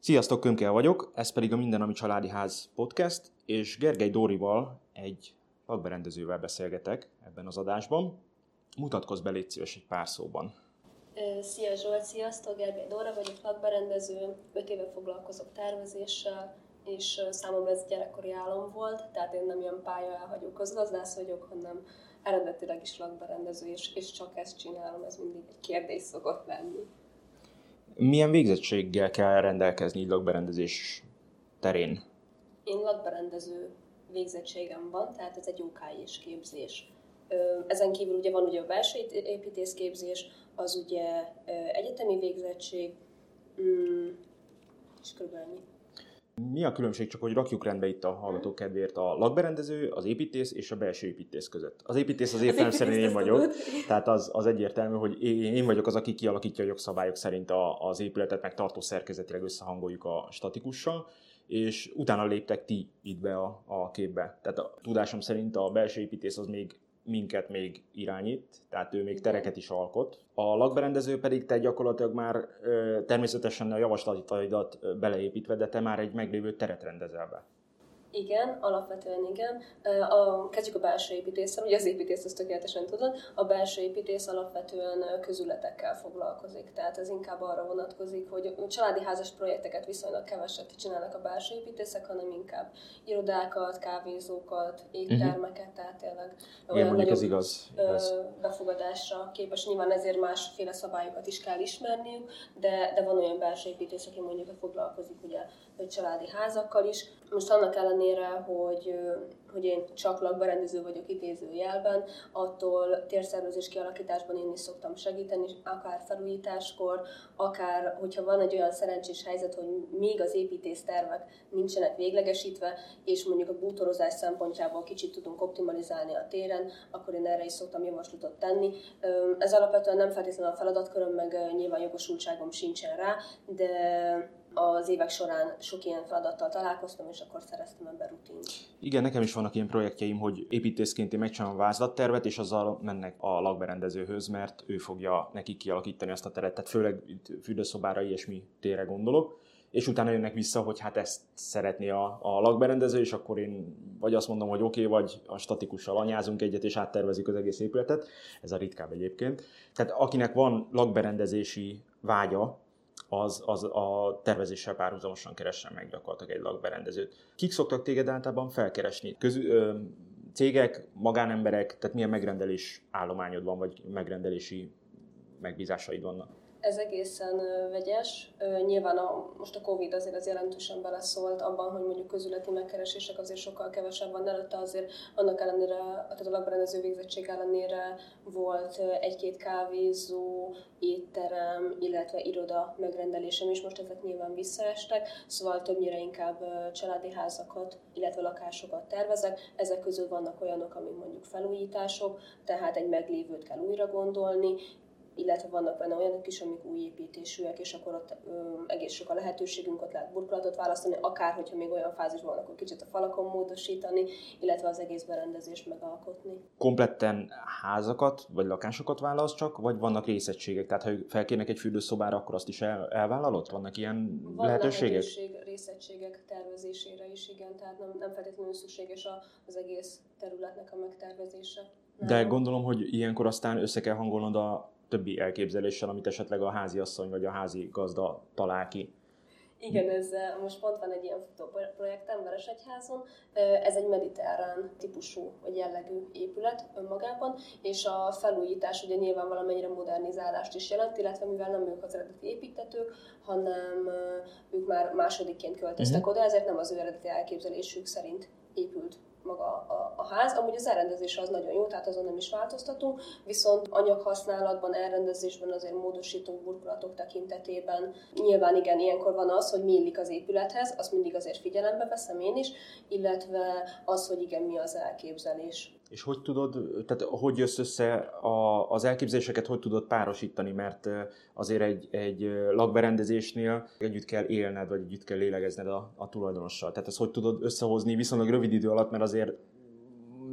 Sziasztok, Kömkel vagyok, ez pedig a Minden, ami Családi Ház podcast, és Gergely Dórival egy lakberendezővel beszélgetek ebben az adásban. Mutatkozz be, légy szíves egy pár szóban. Szia Zsolt, sziasztok, Gergely Dóra vagyok, lakberendező, 5 éve foglalkozok tervezéssel, és számomra ez gyerekkori álom volt, tehát én nem ilyen pálya elhagyó közgazdász vagyok, hanem eredetileg is lakberendező, és, és csak ezt csinálom, ez mindig egy kérdés szokott lenni. Milyen végzettséggel kell rendelkezni így lakberendezés terén? Én lakberendező végzettségem van, tehát ez egy OKI-s képzés. Ezen kívül ugye van ugye a belső építészképzés, az ugye egyetemi végzettség, mm, és körülbelül ennyi. Mi a különbség, csak hogy rakjuk rendbe itt a hallgatók kedvéért a lakberendező, az építész és a belső építész között? Az építész az értelemszerűen én vagyok, tudod. tehát az, az egyértelmű, hogy én, én vagyok az, aki kialakítja a jogszabályok szerint a, az épületet, meg tartó szerkezetileg összehangoljuk a statikussal, és utána léptek ti itt be a, a képbe. Tehát a tudásom szerint a belső építész az még minket még irányít, tehát ő még tereket is alkot. A lakberendező pedig te gyakorlatilag már természetesen a javaslataidat beleépítve, de te már egy meglévő teret rendezel be. Igen, alapvetően igen. A, kezdjük a belső építéssel, ugye az építész ezt tökéletesen tudod. A belső építész alapvetően közületekkel foglalkozik, tehát ez inkább arra vonatkozik, hogy családi házas projekteket viszonylag keveset csinálnak a belső építészek, hanem inkább irodákat, kávézókat, éttermeket, tehát tényleg olyan Igen, ez igaz, igaz. befogadásra képes. Nyilván ezért másféle szabályokat is kell ismerniük, de, de van olyan belső építész, aki mondjuk foglalkozik ugye, hogy családi házakkal is. Most annak ellen ellenére, hogy, hogy én csak lakberendező vagyok idézőjelben, attól térszervezés kialakításban én is szoktam segíteni, akár felújításkor, akár hogyha van egy olyan szerencsés helyzet, hogy még az építész tervek nincsenek véglegesítve, és mondjuk a bútorozás szempontjából kicsit tudunk optimalizálni a téren, akkor én erre is szoktam javaslatot tenni. Ez alapvetően nem feltétlenül a feladatköröm, meg nyilván jogosultságom sincsen rá, de az évek során sok ilyen feladattal találkoztam, és akkor szereztem ebben rutint. Igen, nekem is vannak ilyen projektjeim, hogy építészként én megcsinálom a vázlattervet, és azzal mennek a lakberendezőhöz, mert ő fogja neki kialakítani azt a teret, tehát főleg fürdőszobára ilyesmi tére gondolok és utána jönnek vissza, hogy hát ezt szeretné a, a lakberendező, és akkor én vagy azt mondom, hogy oké, okay, vagy a statikussal anyázunk egyet, és áttervezik az egész épületet. Ez a ritkább egyébként. Tehát akinek van lakberendezési vágya, az, az a tervezéssel párhuzamosan keressen meg gyakorlatilag egy lakberendezőt. Kik szoktak téged általában felkeresni? Közül, ö, cégek, magánemberek, tehát milyen megrendelés állományod van, vagy megrendelési megbízásaid vannak? Ez egészen vegyes. Nyilván a, most a Covid azért az jelentősen beleszólt abban, hogy mondjuk közületi megkeresések azért sokkal kevesebb van előtte, azért annak ellenére, tehát a lakberendező végzettség ellenére volt egy-két kávézó, étterem, illetve iroda megrendelésem is, most ezek nyilván visszaestek, szóval többnyire inkább családi házakat, illetve lakásokat tervezek. Ezek közül vannak olyanok, amik mondjuk felújítások, tehát egy meglévőt kell újra gondolni, illetve vannak benne olyanok is, amik új építésűek, és akkor ott ö, egész sok a lehetőségünk, ott lehet burkolatot választani, akár hogyha még olyan fázisban van, akkor kicsit a falakon módosítani, illetve az egész berendezést megalkotni. Kompletten házakat vagy lakásokat válasz csak, vagy vannak részegységek? Tehát ha felkérnek egy fürdőszobára, akkor azt is el, elvállalod? Vannak ilyen van lehetőségek? lehetőség részegységek tervezésére is, igen, tehát nem, nem feltétlenül szükséges az egész területnek a megtervezése. Nem. De gondolom, hogy ilyenkor aztán össze kell hangolnod a többi elképzeléssel, amit esetleg a házi asszony vagy a házi gazda talál ki. Igen, ez most pont van egy ilyen futó projektem Veresegyházon. Ez egy mediterrán típusú vagy jellegű épület önmagában, és a felújítás ugye nyilván valamennyire modernizálást is jelent, illetve mivel nem ők az eredeti építetők, hanem ők már másodikként költöztek uh-huh. oda, ezért nem az ő eredeti elképzelésük szerint épült maga a, a ház. Amúgy az elrendezés az nagyon jó, tehát azon nem is változtatunk, viszont anyaghasználatban, elrendezésben azért módosítunk burkolatok tekintetében. Nyilván igen, ilyenkor van az, hogy mi illik az épülethez, azt mindig azért figyelembe veszem én is, illetve az, hogy igen, mi az elképzelés. És hogy tudod, tehát hogy jössz össze a, az elképzeléseket, hogy tudod párosítani, mert azért egy, egy lakberendezésnél együtt kell élned, vagy együtt kell lélegezned a, a tulajdonossal. Tehát ezt hogy tudod összehozni viszonylag rövid idő alatt, mert azért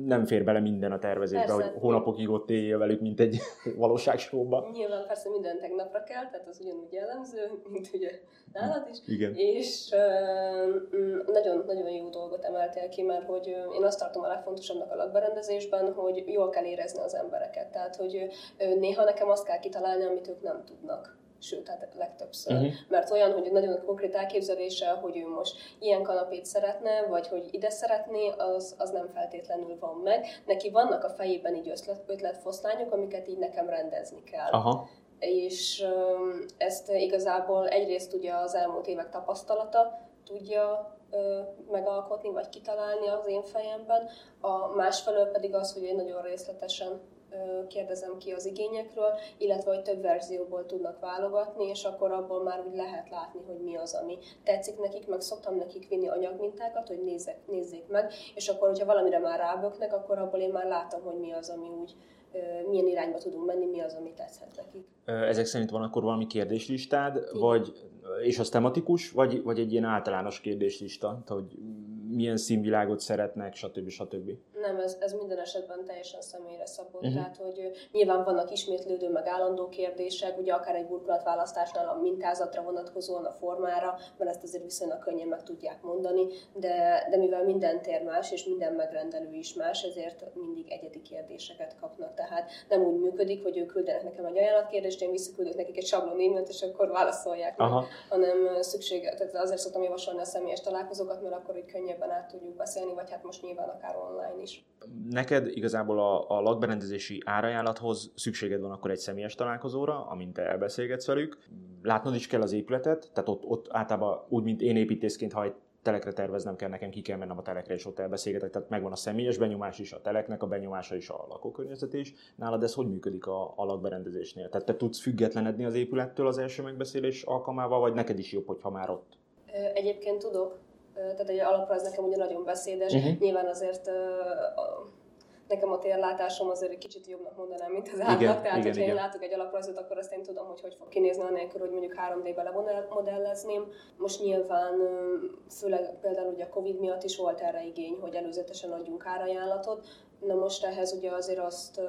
nem fér bele minden a tervezésbe, persze. hogy hónapokig ott éljél velük, mint egy valóságsóba. Nyilván persze minden tegnapra kell, tehát az ugyanúgy jellemző, mint ugye nálad is. Igen. És nagyon-nagyon jó dolgot emeltél ki, mert hogy én azt tartom a legfontosabbnak a lakberendezésben, hogy jól kell érezni az embereket. Tehát, hogy néha nekem azt kell kitalálni, amit ők nem tudnak sőt, hát legtöbbször. Uh-huh. Mert olyan, hogy nagyon konkrét elképzelése, hogy ő most ilyen kanapét szeretne, vagy hogy ide szeretné, az, az nem feltétlenül van meg. Neki vannak a fejében így ötlet, ötletfoszlányok, amiket így nekem rendezni kell. Aha. És ezt igazából egyrészt ugye az elmúlt évek tapasztalata tudja megalkotni, vagy kitalálni az én fejemben, a másfelől pedig az, hogy én nagyon részletesen kérdezem ki az igényekről, illetve hogy több verzióból tudnak válogatni, és akkor abból már úgy lehet látni, hogy mi az, ami tetszik nekik, meg szoktam nekik vinni anyagmintákat, hogy nézzek, nézzék meg, és akkor, hogyha valamire már ráböknek, akkor abból én már látom, hogy mi az, ami úgy milyen irányba tudunk menni, mi az, ami tetszhet nekik. Ezek szerint van akkor valami kérdéslistád, Igen. vagy, és az tematikus, vagy, vagy egy ilyen általános kérdéslista, hogy milyen színvilágot szeretnek, stb. stb. Nem, ez, ez minden esetben teljesen személyre szabott. Uh-huh. Tehát, hogy nyilván vannak ismétlődő, meg állandó kérdések, ugye akár egy burkolatválasztásnál a mintázatra vonatkozóan, a formára, mert ezt azért viszonylag könnyen meg tudják mondani, de, de mivel minden tér más, és minden megrendelő is más, ezért mindig egyedi kérdéseket kapnak. Tehát nem úgy működik, hogy ők küldenek nekem egy ajánlatkérdést, én visszaküldök nekik egy sablon e és akkor válaszolják meg, hanem szükség, tehát azért szoktam javasolni a személyes találkozókat, mert akkor hogy könnyebben át tudjuk beszélni, vagy hát most nyilván akár online is. Neked igazából a, a lakberendezési árajánlathoz szükséged van akkor egy személyes találkozóra, amint te elbeszélgetsz velük. Látnod is kell az épületet, tehát ott, ott általában úgy, mint én építészként, ha egy telekre terveznem kell, nekem ki kell mennem a telekre, és ott elbeszélgetek, tehát megvan a személyes benyomás is, a teleknek a benyomása is, a lakókörnyezet is. Nálad ez hogy működik a, a lakberendezésnél? Tehát te tudsz függetlenedni az épülettől az első megbeszélés alkalmával, vagy neked is jobb, hogyha már ott? Egyébként tudok, tehát egy alapra ez nekem ugye nagyon beszédes. Uh-huh. Nyilván azért nekem a térlátásom azért egy kicsit jobbnak mondanám, mint az átlag. Tehát, igen, hogyha igen. én látok egy alaprajzot, akkor azt én tudom, hogy hogy fog kinézni anélkül, hogy mondjuk 3D-be lemodellezném. Most nyilván, főleg például ugye a Covid miatt is volt erre igény, hogy előzetesen adjunk árajánlatot. Na most ehhez ugye azért azt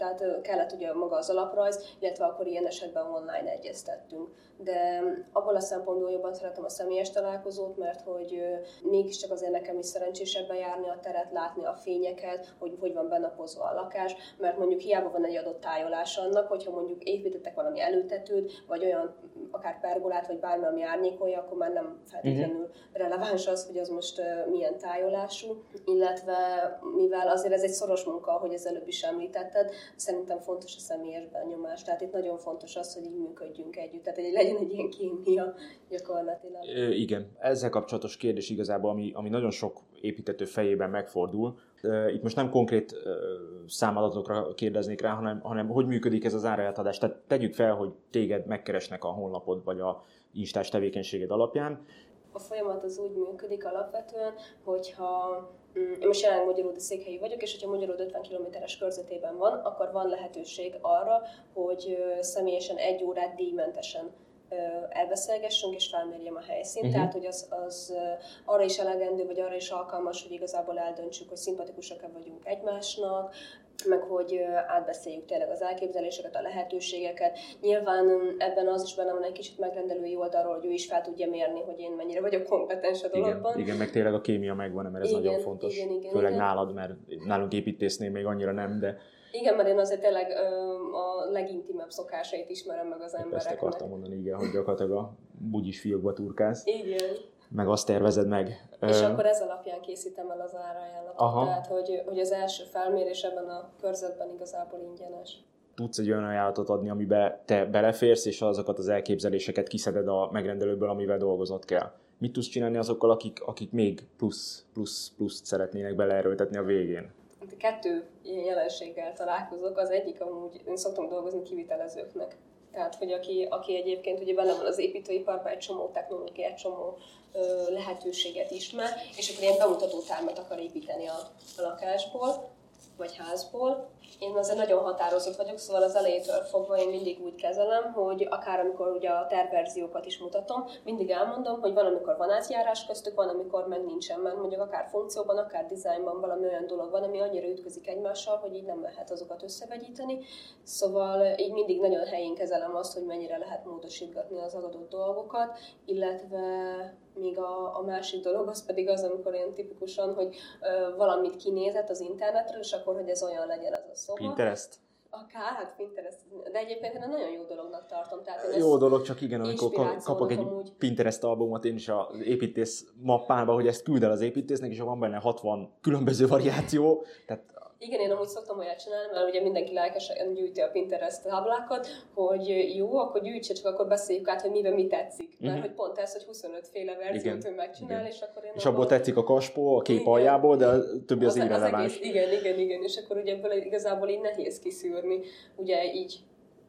tehát kellett ugye maga az alaprajz, illetve akkor ilyen esetben online egyeztettünk. De abból a szempontból jobban szeretem a személyes találkozót, mert hogy mégiscsak azért nekem is szerencsésebben járni a teret, látni a fényeket, hogy hogy van benapozva a lakás, mert mondjuk hiába van egy adott tájolás annak, hogyha mondjuk építettek valami előtetőt, vagy olyan akár pergolát, vagy bármi, ami árnyékolja, akkor már nem feltétlenül uh-huh. releváns az, hogy az most milyen tájolású, illetve mivel azért ez egy szoros munka, ahogy az előbb is említetted, szerintem fontos a személyes benyomás. Tehát itt nagyon fontos az, hogy így működjünk együtt, tehát hogy legyen egy ilyen kémia gyakorlatilag. Ö, igen, ezzel kapcsolatos kérdés igazából, ami, ami nagyon sok építető fejében megfordul. Itt most nem konkrét számadatokra kérdeznék rá, hanem, hanem hogy működik ez az árajátadás. Tehát tegyük fel, hogy téged megkeresnek a honlapod vagy a instás tevékenységed alapján. A folyamat az úgy működik alapvetően, hogyha én most jelenleg Magyaródi székhelyi vagyok, és hogyha Magyaród 50 km-es körzetében van, akkor van lehetőség arra, hogy személyesen egy órát díjmentesen elbeszélgessünk és felmérjem a helyszínt. Uh-huh. Tehát, hogy az, az arra is elegendő, vagy arra is alkalmas, hogy igazából eldöntsük, hogy szimpatikusak-e vagyunk egymásnak, meg hogy átbeszéljük tényleg az elképzeléseket, a lehetőségeket. Nyilván ebben az is benne van egy kicsit megrendelői oldalról, hogy ő is fel tudja mérni, hogy én mennyire vagyok kompetens a dologban. Igen, igen meg tényleg a kémia megvan, mert ez igen, nagyon fontos. Igen, igen, Főleg igen. nálad, mert nálunk építésznél még annyira nem, de igen, mert én azért tényleg a legintimebb szokásait ismerem meg az embereknek. Ezt akartam mondani, igen, hogy gyakorlatilag a bugyis fiókba turkálsz. Igen. Meg azt tervezed meg. És Ö... akkor ez alapján készítem el az árajánlatot. Aha. Tehát, hogy, hogy az első felmérés ebben a körzetben igazából ingyenes tudsz egy olyan ajánlatot adni, amiben te beleférsz, és azokat az elképzeléseket kiszeded a megrendelőből, amivel dolgozott kell. Mit tudsz csinálni azokkal, akik, akik még plusz, plusz, plusz szeretnének beleerőltetni a végén? Kettő ilyen jelenséggel találkozok. Az egyik amúgy, én szoktam dolgozni kivitelezőknek. Tehát, hogy aki, aki egyébként ugye benne van az építőiparban, egy csomó technológiát, csomó ö, lehetőséget ismer, és akkor ilyen bemutató termet akar építeni a, a lakásból, vagy házból. Én azért nagyon határozott vagyok, szóval az elejétől fogva én mindig úgy kezelem, hogy akár amikor ugye a terverziókat is mutatom, mindig elmondom, hogy van, amikor van átjárás köztük, van, amikor meg nincsen, mert mondjuk akár funkcióban, akár dizájnban valami olyan dolog van, ami annyira ütközik egymással, hogy így nem lehet azokat összevegyíteni. Szóval így mindig nagyon helyén kezelem azt, hogy mennyire lehet módosítgatni az adott dolgokat, illetve míg a, a másik dolog az pedig az, amikor én tipikusan, hogy ö, valamit kinézett az internetről, és akkor, hogy ez olyan legyen az a szoba. Pinterest? Akár, hát Pinterest, de egyébként én nagyon jó dolognak tartom. Tehát jó dolog, csak igen, amikor kapok egy amúgy. Pinterest albumot, én is az építész mappába, hogy ezt küld el az építésznek, és van benne 60 különböző variáció, tehát igen, én amúgy szoktam olyat csinálni, mert ugye mindenki lelkesen gyűjti a Pinterest táblákat, hogy jó, akkor gyűjtse, csak akkor beszéljük át, hogy miben mi tetszik. Mert uh-huh. hogy pont ez, hogy 25 féle verziót ő megcsinál, igen. és akkor én És abból tetszik a kaspó, a kép igen. aljából, de a többi az, az irreleváns. igen, igen, igen, és akkor ugye ebből igazából így nehéz kiszűrni, ugye így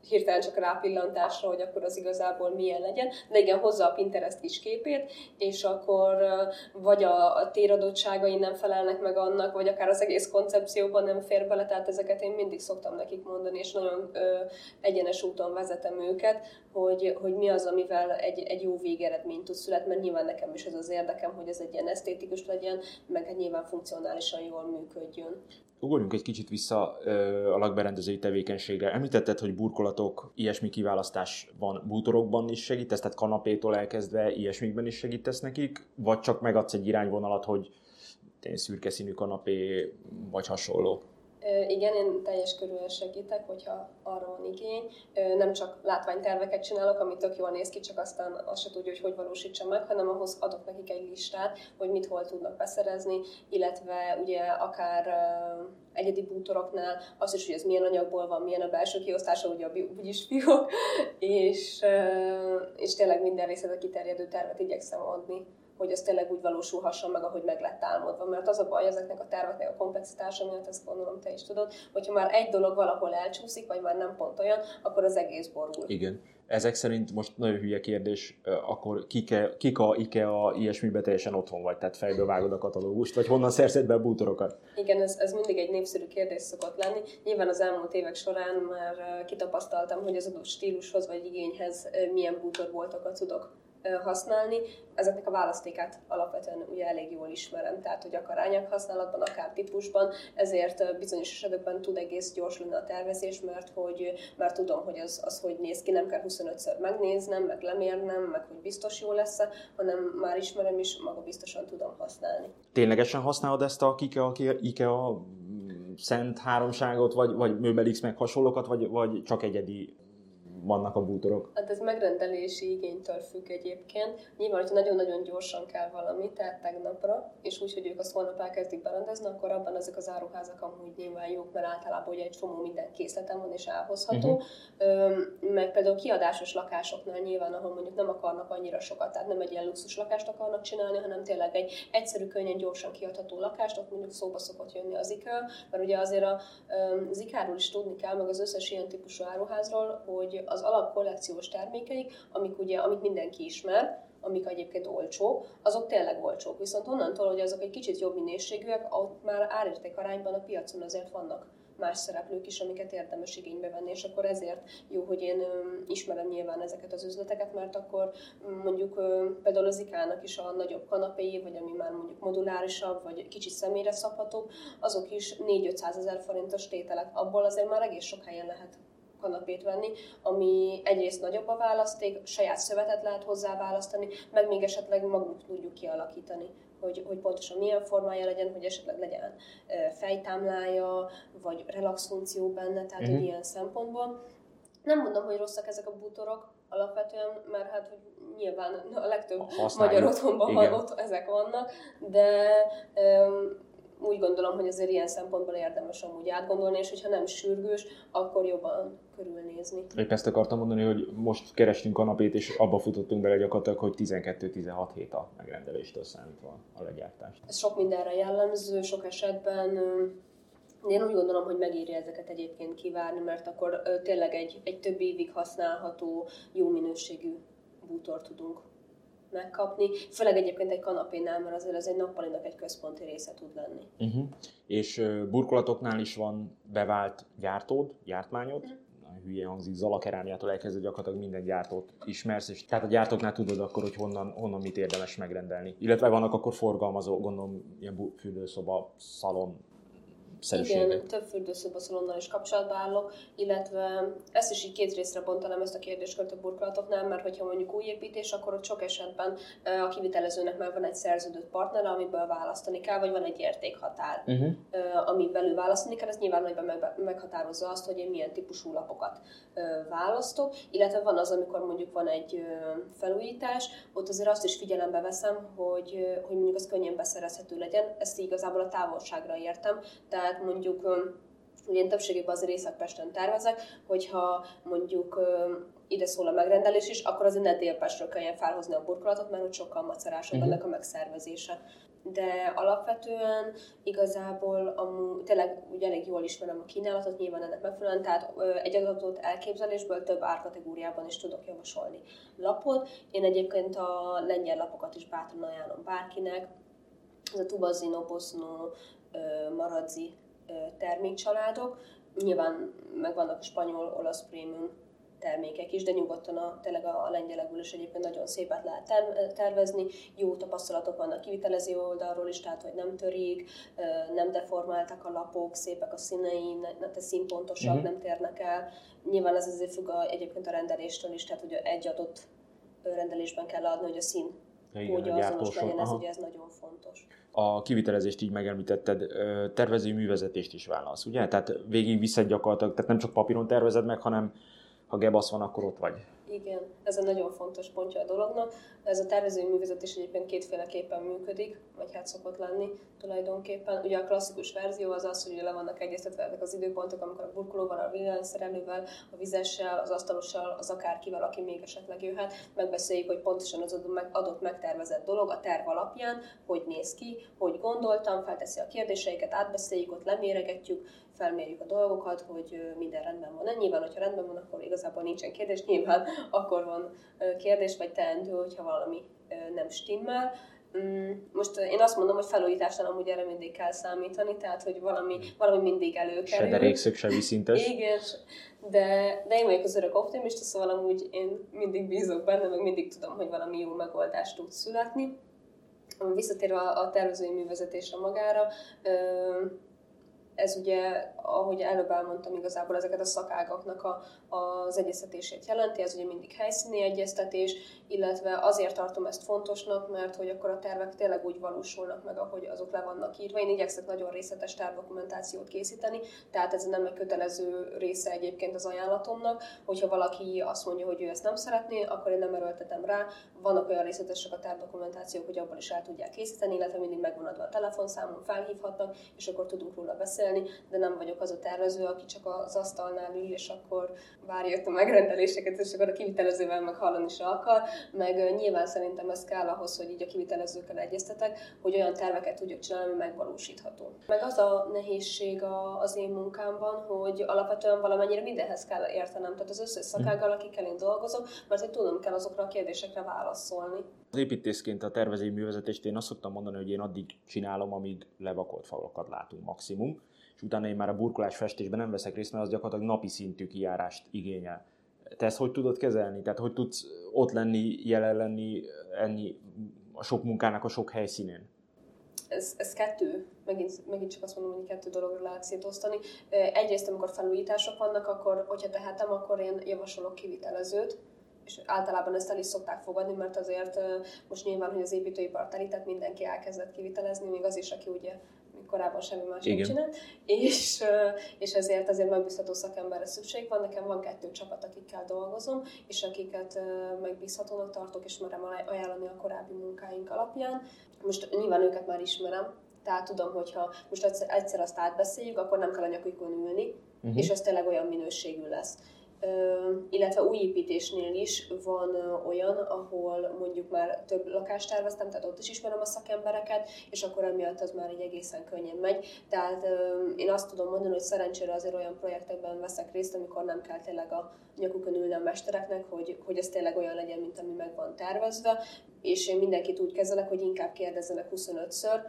hirtelen csak rápillantásra, hogy akkor az igazából milyen legyen. De igen, hozza a Pinterest kis képét, és akkor vagy a, a téradottságai nem felelnek meg annak, vagy akár az egész koncepcióban nem fér bele, tehát ezeket én mindig szoktam nekik mondani, és nagyon ö, egyenes úton vezetem őket, hogy, hogy mi az, amivel egy, egy jó végeredmény tud születni, mert nyilván nekem is ez az érdekem, hogy ez egy ilyen esztétikus legyen, meg hát nyilván funkcionálisan jól működjön. Ugorjunk egy kicsit vissza a lakberendezői tevékenységre. Említetted, hogy burkolatok, ilyesmi kiválasztás van bútorokban is segítesz, tehát kanapétól elkezdve ilyesmikben is segítesz nekik, vagy csak megadsz egy irányvonalat, hogy szürke színű kanapé, vagy hasonló? Igen, én teljes körülön segítek, hogyha arra van igény. Nem csak látványterveket csinálok, ami tök jól néz ki, csak aztán azt se tudja, hogy hogy valósítsa meg, hanem ahhoz adok nekik egy listát, hogy mit hol tudnak beszerezni, illetve ugye akár egyedi bútoroknál azt is, hogy ez milyen anyagból van, milyen a belső kiosztása, ugye a úgyis fiók, és, és tényleg minden részletre kiterjedő tervet igyekszem adni hogy az tényleg úgy valósulhasson meg, ahogy meg lett álmodva. Mert az a baj ezeknek a terveknek a komplexitása miatt, ezt gondolom te is tudod, hogyha már egy dolog valahol elcsúszik, vagy már nem pont olyan, akkor az egész borul. Igen. Ezek szerint most nagyon hülye kérdés, akkor kike, kik a IKEA ilyesmibe teljesen otthon vagy, tehát fejből vágod a katalógust, vagy honnan szerzed be a bútorokat? Igen, ez, ez mindig egy népszerű kérdés szokott lenni. Nyilván az elmúlt évek során már kitapasztaltam, hogy az adott stílushoz vagy igényhez milyen bútorboltokat tudok használni. Ezeknek a választékát alapvetően ugye elég jól ismerem, tehát hogy akár használatban, akár típusban, ezért bizonyos esetekben tud egész gyors lenni a tervezés, mert hogy már tudom, hogy az, az hogy néz ki, nem kell 25-ször megnéznem, meg lemérnem, meg hogy biztos jó lesz hanem már ismerem is, maga biztosan tudom használni. Ténylegesen használod ezt a IKEA, IKEA szent háromságot, vagy, vagy Möbel X meg hasonlókat, vagy, vagy csak egyedi vannak a bútorok? Hát ez megrendelési igénytől függ egyébként. Nyilván, hogyha nagyon-nagyon gyorsan kell valami, tehát tegnapra, és úgy, hogy ők azt holnap elkezdik berendezni, akkor abban ezek az áruházak amúgy nyilván jók, mert általában ugye egy csomó minden készletem van és elhozható. Uh-huh. meg például kiadásos lakásoknál nyilván, ahol mondjuk nem akarnak annyira sokat, tehát nem egy ilyen luxus lakást akarnak csinálni, hanem tényleg egy egyszerű, könnyen, gyorsan kiadható lakást, ott mondjuk szóba szokott jönni az IKEA, mert ugye azért a, az IKEA-ról is tudni kell, meg az összes ilyen típusú áruházról, hogy az alapkollekciós termékeik, amik ugye, amit mindenki ismer, amik egyébként olcsók, azok tényleg olcsók. Viszont onnantól, hogy azok egy kicsit jobb minőségűek, ott már árérték arányban a piacon azért vannak más szereplők is, amiket érdemes igénybe venni, és akkor ezért jó, hogy én ismerem nyilván ezeket az üzleteket, mert akkor mondjuk például az IK-nak is a nagyobb kanapéi, vagy ami már mondjuk modulárisabb, vagy kicsit személyre szabhatóbb, azok is 4-500 ezer forintos tételek. Abból azért már egész sok helyen lehet kanapét venni, ami egyrészt nagyobb a választék, saját szövetet lehet hozzá választani, meg még esetleg magunk tudjuk kialakítani hogy, hogy pontosan milyen formája legyen, hogy esetleg legyen fejtámlája, vagy relax funkció benne, tehát uh-huh. ilyen szempontból. Nem mondom, hogy rosszak ezek a bútorok alapvetően, mert hát hogy nyilván a legtöbb Használjuk. magyar otthonban ott ezek vannak, de um, úgy gondolom, hogy azért ilyen szempontból érdemes amúgy átgondolni, és hogyha nem sürgős, akkor jobban körülnézni. Épp ezt akartam mondani, hogy most kerestünk kanapét, és abba futottunk bele gyakorlatilag, hogy 12-16 hét a megrendeléstől számítva a legyártást. Ez sok mindenre jellemző, sok esetben én úgy gondolom, hogy megéri ezeket egyébként kivárni, mert akkor tényleg egy, egy több évig használható, jó minőségű bútor tudunk megkapni, főleg egyébként egy kanapénál, mert azért ez egy nappalinak egy központi része tud lenni. Uh-huh. És burkolatoknál is van bevált gyártód, gyártmányod, uh-huh hülye hangzik, Zalakerámiától elkezdve gyakorlatilag minden gyártót ismersz, és tehát a gyártóknál tudod akkor, hogy honnan, honnan mit érdemes megrendelni. Illetve vannak akkor forgalmazó, gondolom, ilyen fürdőszoba, szalon Igen, több fürdőszobaszalonnal is kapcsolatba állok, illetve ezt is így két részre bontanám ezt a kérdéskört a burkolatoknál, mert hogyha mondjuk új építés, akkor ott sok esetben a kivitelezőnek már van egy szerződött partner, amiből választani kell, vagy van egy értékhatár, uh-huh. ami belül választani kell, ez nyilván nagyban meghatározza azt, hogy én milyen típusú lapokat választok, illetve van az, amikor mondjuk van egy felújítás, ott azért azt is figyelembe veszem, hogy, hogy mondjuk az könnyen beszerezhető legyen, ezt igazából a távolságra értem, tehát tehát mondjuk ugye én többségében az Észak-Pesten tervezek, hogyha mondjuk ide szól a megrendelés is, akkor azért ne Délpestről kelljen felhozni a burkolatot, mert hogy sokkal macerásabb uh-huh. ennek a megszervezése. De alapvetően igazából amú, tényleg ugye elég jól ismerem a kínálatot, nyilván ennek megfelelően, tehát egy adatot elképzelésből több árkategóriában is tudok javasolni lapot. Én egyébként a lengyel lapokat is bátran ajánlom bárkinek, ez a Tubazino, Bosno, Maradzi termékcsaládok. Nyilván megvannak a spanyol, olasz prémium termékek is, de nyugodtan a, tényleg a, a lengyelekből is egyébként nagyon szépet lehet ter- tervezni. Jó tapasztalatok vannak kivitelező oldalról is, tehát hogy nem törik, nem deformáltak a lapok, szépek a színei, ne, ne színpontosak, uh-huh. nem térnek el. Nyilván ez azért függ a, egyébként a rendeléstől is, tehát hogy egy adott rendelésben kell adni, hogy a szín ja, igen, azonos legyen, ez ugye ez nagyon fontos a kivitelezést így megemlítetted, tervezői művezetést is válasz, ugye? Tehát végig viszed gyakorlatilag, tehát nem csak papíron tervezed meg, hanem ha gebasz van, akkor ott vagy. Igen, ez egy nagyon fontos pontja a dolognak. Ez a tervezői művezetés egyébként kétféleképpen működik, vagy hát szokott lenni tulajdonképpen. Ugye a klasszikus verzió az az, hogy le vannak egyeztetve ezek az időpontok, amikor a burkolóval, a villanyszerelővel, a vizessel, az asztalossal, az akárkivel, aki még esetleg jöhet, megbeszéljük, hogy pontosan az adott megtervezett dolog a terv alapján, hogy néz ki, hogy gondoltam, felteszi a kérdéseiket, átbeszéljük, ott leméregetjük, felmérjük a dolgokat, hogy minden rendben van. Nyilván, hogyha rendben van, akkor igazából nincsen kérdés, nyilván akkor van kérdés, vagy teendő, hogyha valami nem stimmel. Mm, most én azt mondom, hogy felújításnál amúgy erre mindig kell számítani, tehát hogy valami, valami mindig előkerül. Se derékszög, se vízszintes. Igen, de, de én vagyok az örök optimista, szóval amúgy én mindig bízok benne, meg mindig tudom, hogy valami jó megoldást tud születni. Visszatérve a, a tervezői művezetésre magára, ez ugye, ahogy előbb elmondtam, igazából ezeket a szakágaknak a, az egyeztetését jelenti, ez ugye mindig helyszíni egyeztetés, illetve azért tartom ezt fontosnak, mert hogy akkor a tervek tényleg úgy valósulnak meg, ahogy azok le vannak írva. Én igyekszek nagyon részletes tervdokumentációt készíteni, tehát ez nem egy kötelező része egyébként az ajánlatomnak, hogyha valaki azt mondja, hogy ő ezt nem szeretné, akkor én nem erőltetem rá. Vannak olyan részletesek a tervdokumentációk, hogy abból is el tudják készíteni, illetve mindig megvan adva a telefonszámon, felhívhatnak, és akkor tudunk róla beszélni, de nem vagyok az a tervező, aki csak az asztalnál ül, és akkor várja a megrendeléseket, és akkor a kivitelezővel meg hallani is akar, meg nyilván szerintem ez kell ahhoz, hogy így a kivitelezőkkel egyeztetek, hogy olyan terveket tudjuk csinálni, ami megvalósítható. Meg az a nehézség az én munkámban, hogy alapvetően valamennyire mindenhez kell értenem, tehát az összes szakággal, akikkel én dolgozok, mert hogy tudom kell azokra a kérdésekre válaszolni. Az építészként a tervezői művezetést én azt szoktam mondani, hogy én addig csinálom, amíg levakolt falakat látunk maximum és utána én már a burkolás festésben nem veszek részt, mert az gyakorlatilag napi szintű kijárást igényel. Te ezt hogy tudod kezelni? Tehát hogy tudsz ott lenni, jelen lenni ennyi a sok munkának a sok helyszínén? Ez, ez kettő, megint, megint csak azt mondom, hogy kettő dologra lehet szétosztani. Egyrészt, amikor felújítások vannak, akkor, hogyha tehetem, akkor én javasolok kivitelezőt, és általában ezt el is szokták fogadni, mert azért most nyilván, hogy az építőipar telített, mindenki elkezdett kivitelezni, még az is, aki ugye korábban semmi más nem csinált, és, és ezért azért megbízható szakemberre szükség van. Nekem van kettő csapat, akikkel dolgozom, és akiket megbízhatónak tartok, és merem ajánlani a korábbi munkáink alapján. Most nyilván őket már ismerem, tehát tudom, hogyha most egyszer, egyszer azt átbeszéljük, akkor nem kell a nyakukon ülni, uh-huh. és ez tényleg olyan minőségű lesz illetve új építésnél is van olyan, ahol mondjuk már több lakást terveztem, tehát ott is ismerem a szakembereket, és akkor emiatt az már így egészen könnyen megy. Tehát én azt tudom mondani, hogy szerencsére azért olyan projektekben veszek részt, amikor nem kell tényleg a nyakukon ülni a mestereknek, hogy, hogy ez tényleg olyan legyen, mint ami meg van tervezve, és én mindenkit úgy kezelek, hogy inkább kérdezzenek 25-ször,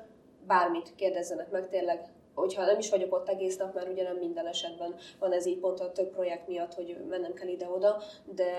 bármit kérdezzenek meg, tényleg hogyha nem is vagyok ott egész nap, mert ugye nem minden esetben van ez így pont a több projekt miatt, hogy mennem kell ide-oda, de,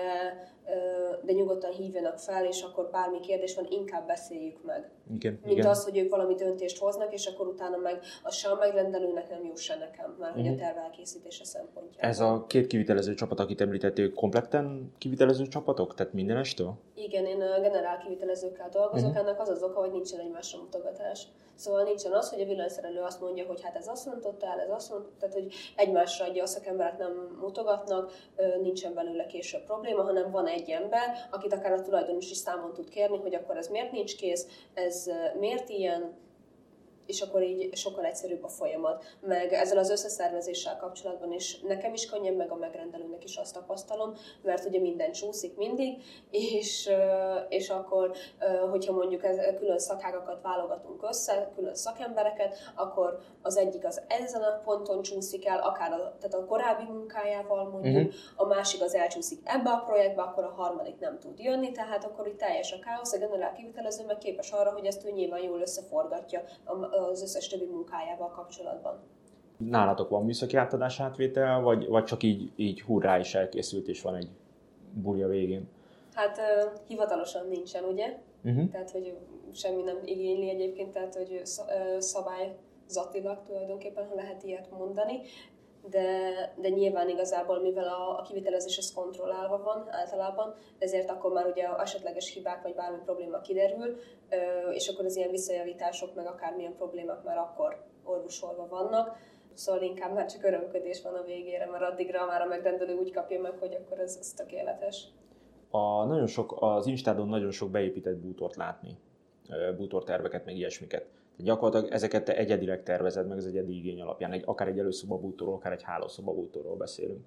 de nyugodtan hívjanak fel, és akkor bármi kérdés van, inkább beszéljük meg. Igen, Mint igen. az, hogy ők valami döntést hoznak, és akkor utána meg az sem a megrendelőnek nem jó se nekem, már hogy a Mhm. terv elkészítése szempontjából. Ez a két kivitelező csapat, akit említettél, kompletten kivitelező csapatok? Tehát mindenestől? Igen, én a generál kivitelezőkkel dolgozok, Mhm. ennek az az oka, hogy nincsen egymásra mutogatás. Szóval nincsen az, hogy a villanyszerelő azt mondja, hogy hát ez azt mondta el, ez azt mondta, tehát hogy egymásra adja a szakemberek nem mutogatnak, nincsen belőle később probléma, hanem van egy ember, akit akár a tulajdonos is számon tud kérni, hogy akkor ez miért nincs kész, ez ö, miért ilyen, és akkor így sokkal egyszerűbb a folyamat. Meg ezzel az összeszervezéssel kapcsolatban is nekem is könnyebb, meg a megrendelőnek is azt tapasztalom, mert ugye minden csúszik mindig, és, és akkor, hogyha mondjuk ez, külön szakágakat válogatunk össze, külön szakembereket, akkor az egyik az ezen a ponton csúszik el, akár a, tehát a korábbi munkájával mondjuk, uh-huh. a másik az elcsúszik ebbe a projektbe, akkor a harmadik nem tud jönni, tehát akkor itt teljes a káosz, a generál kivitelező meg képes arra, hogy ezt ő nyilván jól összeforgatja a- az összes többi munkájával kapcsolatban. Nálatok van műszaki átadás átvétel, vagy, vagy csak így, így hurrá is elkészült, és van egy buli a végén? Hát ö, hivatalosan nincsen, ugye? Uh-huh. Tehát, hogy semmi nem igényli egyébként, tehát, hogy szabályzatilag tulajdonképpen, ha lehet ilyet mondani. De, de nyilván igazából, mivel a, a kivitelezés az kontrollálva van általában, ezért akkor már ugye esetleges hibák vagy bármi probléma kiderül, és akkor az ilyen visszajavítások, meg akármilyen problémák már akkor orvosolva vannak. Szóval inkább már csak örömködés van a végére, mert addigra már a megrendelő úgy kapja meg, hogy akkor ez, ez tökéletes. A, nagyon sok, az Instádon nagyon sok beépített bútort látni, bútorterveket, meg ilyesmiket. Gyakorlatilag ezeket te egyedileg tervezed meg az egyedi igény alapján, egy, akár egy előszoba bútorról, akár egy hálószoba bútorról beszélünk.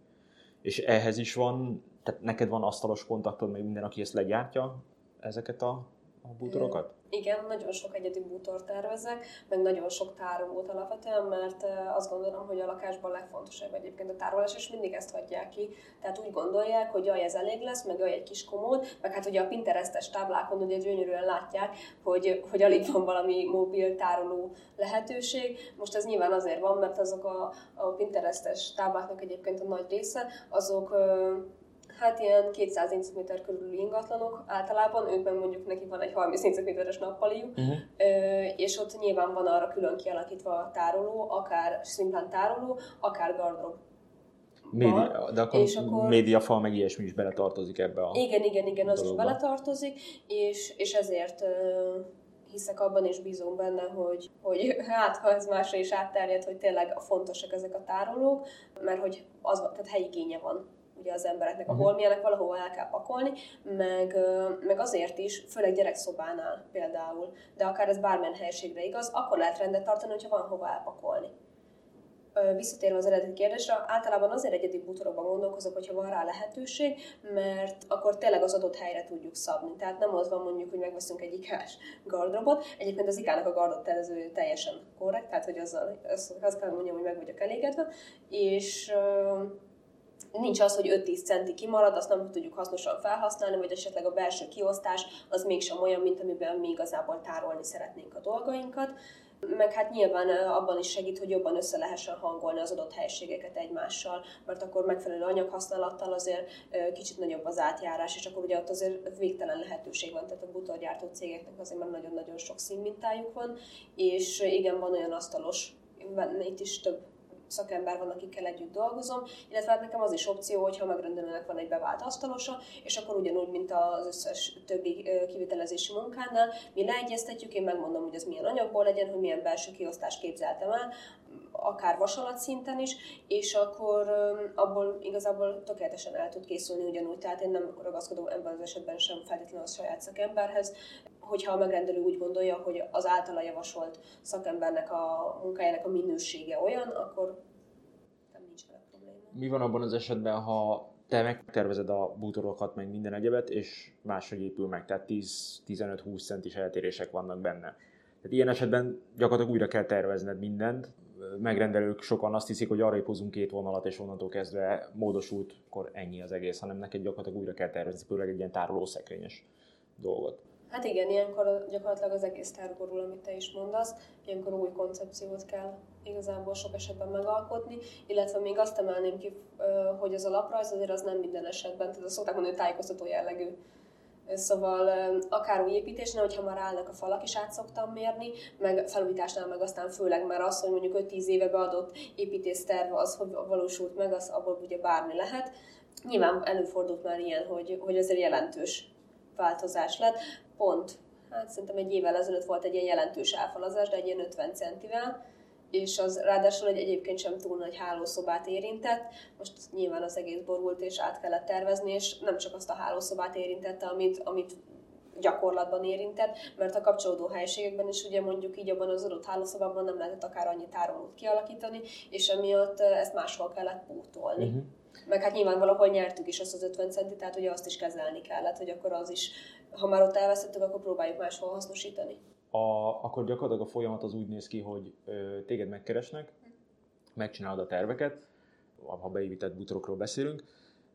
És ehhez is van, tehát neked van asztalos kontaktod, meg minden, aki ezt legyártja, ezeket a, a bútorokat? Igen, nagyon sok egyedi bútort tervezek, meg nagyon sok tárolót alapvetően, mert azt gondolom, hogy a lakásban legfontosabb egyébként a tárolás, és mindig ezt hagyják ki. Tehát úgy gondolják, hogy jaj, ez elég lesz, meg jaj, egy kis komód, meg hát ugye a Pinterestes táblákon ugye gyönyörűen látják, hogy, hogy alig van valami mobil tároló lehetőség. Most ez nyilván azért van, mert azok a, a Pinterestes tábláknak egyébként a nagy része, azok Hát ilyen 200 négyzetméter körüli ingatlanok általában, ők meg mondjuk neki van egy 30 négyzetméteres nappaliuk, Uh-huh. És ott nyilván van arra külön kialakítva a tároló, akár szimplán tároló, akár gardrób. Média, de akkor, és akkor- médiafal, meg ilyesmi is beletartozik ebbe a... Igen, igen, igen, az is dologba. beletartozik, és, és ezért hiszek abban és bízom benne, hogy, hogy hát ha ez másra is átterjed, hogy tényleg fontosak ezek a tárolók, mert hogy az, tehát helyigénye van ugye az embereknek, Mhm. ahol milyenek valahova el kell pakolni, meg, meg azért is, főleg gyerekszobánál például, de akár ez bármilyen helységre igaz, akkor lehet rendet tartani, hogyha van hova elpakolni. Visszatérve az eredeti kérdésre, általában azért egyedi bútorokban gondolkozok, hogyha van rá lehetőség, mert akkor tényleg az adott helyre tudjuk szabni. Tehát nem az van mondjuk, hogy megveszünk egy ikás gardrobot. Egyébként az ikának a gardrób tervező teljesen korrekt, tehát hogy azzal, azt, azt kell mondjam, hogy meg vagyok elégedve. És nincs az, hogy 5-10 centi kimarad, azt nem tudjuk hasznosan felhasználni, vagy esetleg a belső kiosztás az mégsem olyan, mint amiben mi igazából tárolni szeretnénk a dolgainkat. Meg hát nyilván abban is segít, hogy jobban össze lehessen hangolni az adott helységeket egymással, mert akkor megfelelő anyaghasználattal azért kicsit nagyobb az átjárás, és akkor ugye ott azért végtelen lehetőség van, tehát a butorgyártó cégeknek azért már nagyon-nagyon sok színmintájuk van, és igen, van olyan asztalos, itt is több szakember van, akikkel együtt dolgozom, illetve hát nekem az is opció, hogyha megrendelőnek van egy bevált asztalosa, és akkor ugyanúgy, mint az összes többi kivitelezési munkánál, mi leegyeztetjük, én megmondom, hogy ez milyen anyagból legyen, hogy milyen belső kiosztást képzeltem el, akár vasalat szinten is, és akkor abból igazából tökéletesen el tud készülni ugyanúgy, tehát én nem ragaszkodom ebben az esetben sem feltétlenül a saját szakemberhez, hogyha a megrendelő úgy gondolja, hogy az általa javasolt szakembernek a munkájának a minősége olyan, akkor nem nincs vele probléma. Mi van abban az esetben, ha te megtervezed a bútorokat, meg minden egyebet, és máshogy épül meg, tehát 10-15-20 centis eltérések vannak benne. Tehát ilyen esetben gyakorlatilag újra kell tervezned mindent, megrendelők sokan azt hiszik, hogy arra hozunk két vonalat, és onnantól kezdve módosult, akkor ennyi az egész, hanem neked gyakorlatilag újra kell tervezni, főleg egy ilyen tárolószekrényes dolgot. Hát igen, ilyenkor gyakorlatilag az egész tárgorul, amit te is mondasz, ilyenkor új koncepciót kell igazából sok esetben megalkotni, illetve még azt emelném ki, hogy az alaprajz azért az nem minden esetben, tehát azt szokták mondani, hogy tájékoztató jellegű. Szóval akár új építésnél, hogyha már állnak a falak is át szoktam mérni, meg felújításnál meg aztán főleg, mert az, hogy mondjuk 5-10 éve beadott építészterv az, hogy valósult meg, az abból ugye bármi lehet. Nyilván előfordult már ilyen, hogy, hogy azért jelentős változás lett. Pont, hát szerintem egy évvel ezelőtt volt egy ilyen jelentős elfalazás, de egy ilyen 50 centivel, és az ráadásul egy egyébként sem túl nagy hálószobát érintett. Most nyilván az egész borult, és át kellett tervezni, és nem csak azt a hálószobát érintette, amit, amit gyakorlatban érintett, mert a kapcsolódó helységekben is ugye mondjuk így abban az adott hálószobában nem lehetett akár annyi tárolót kialakítani, és emiatt ezt máshol kellett pótolni. Uh-huh. Meg hát nyilván valahol nyertük is azt az 50 centit, tehát ugye azt is kezelni kellett, hogy akkor az is, ha már ott elvesztettük, akkor próbáljuk máshol hasznosítani a, akkor gyakorlatilag a folyamat az úgy néz ki, hogy ö, téged megkeresnek, megcsinálod a terveket, ha beépített butorokról beszélünk,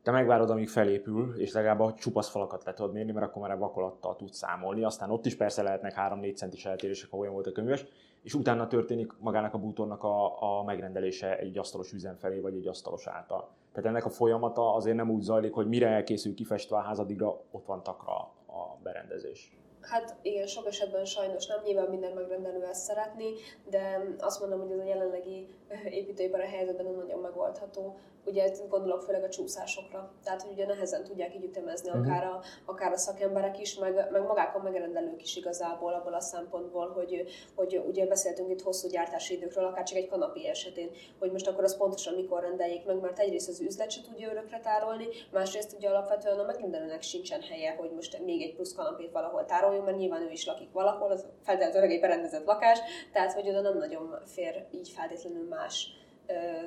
te megvárod, amíg felépül, és legalább a csupasz falakat le tudod mérni, mert akkor már a vakolattal tudsz számolni. Aztán ott is persze lehetnek 3-4 centis eltérések, ha olyan volt a könyves, és utána történik magának a bútornak a, a megrendelése egy asztalos üzem felé, vagy egy asztalos által. Tehát ennek a folyamata azért nem úgy zajlik, hogy mire elkészül kifestve a házadigra, ott van takra a berendezés. Hát igen, sok esetben sajnos nem, nyilván minden megrendelő ezt szeretné, de azt mondom, hogy ez a jelenlegi építőipari helyzetben nem nagyon megoldható ugye gondolok főleg a csúszásokra, tehát hogy ugye nehezen tudják így ütemezni uh-huh. akár, a, akár a szakemberek is, meg, meg magák a megrendelők is igazából abból a szempontból, hogy, hogy ugye beszéltünk itt hosszú gyártási időkről, akár csak egy kanapé esetén, hogy most akkor az pontosan mikor rendeljék meg, mert egyrészt az üzlet se tudja örökre tárolni, másrészt ugye alapvetően a megrendelőnek sincsen helye, hogy most még egy plusz kanapét valahol tároljon, mert nyilván ő is lakik valahol, az feltétlenül egy berendezett lakás, tehát hogy oda nem nagyon fér így feltétlenül más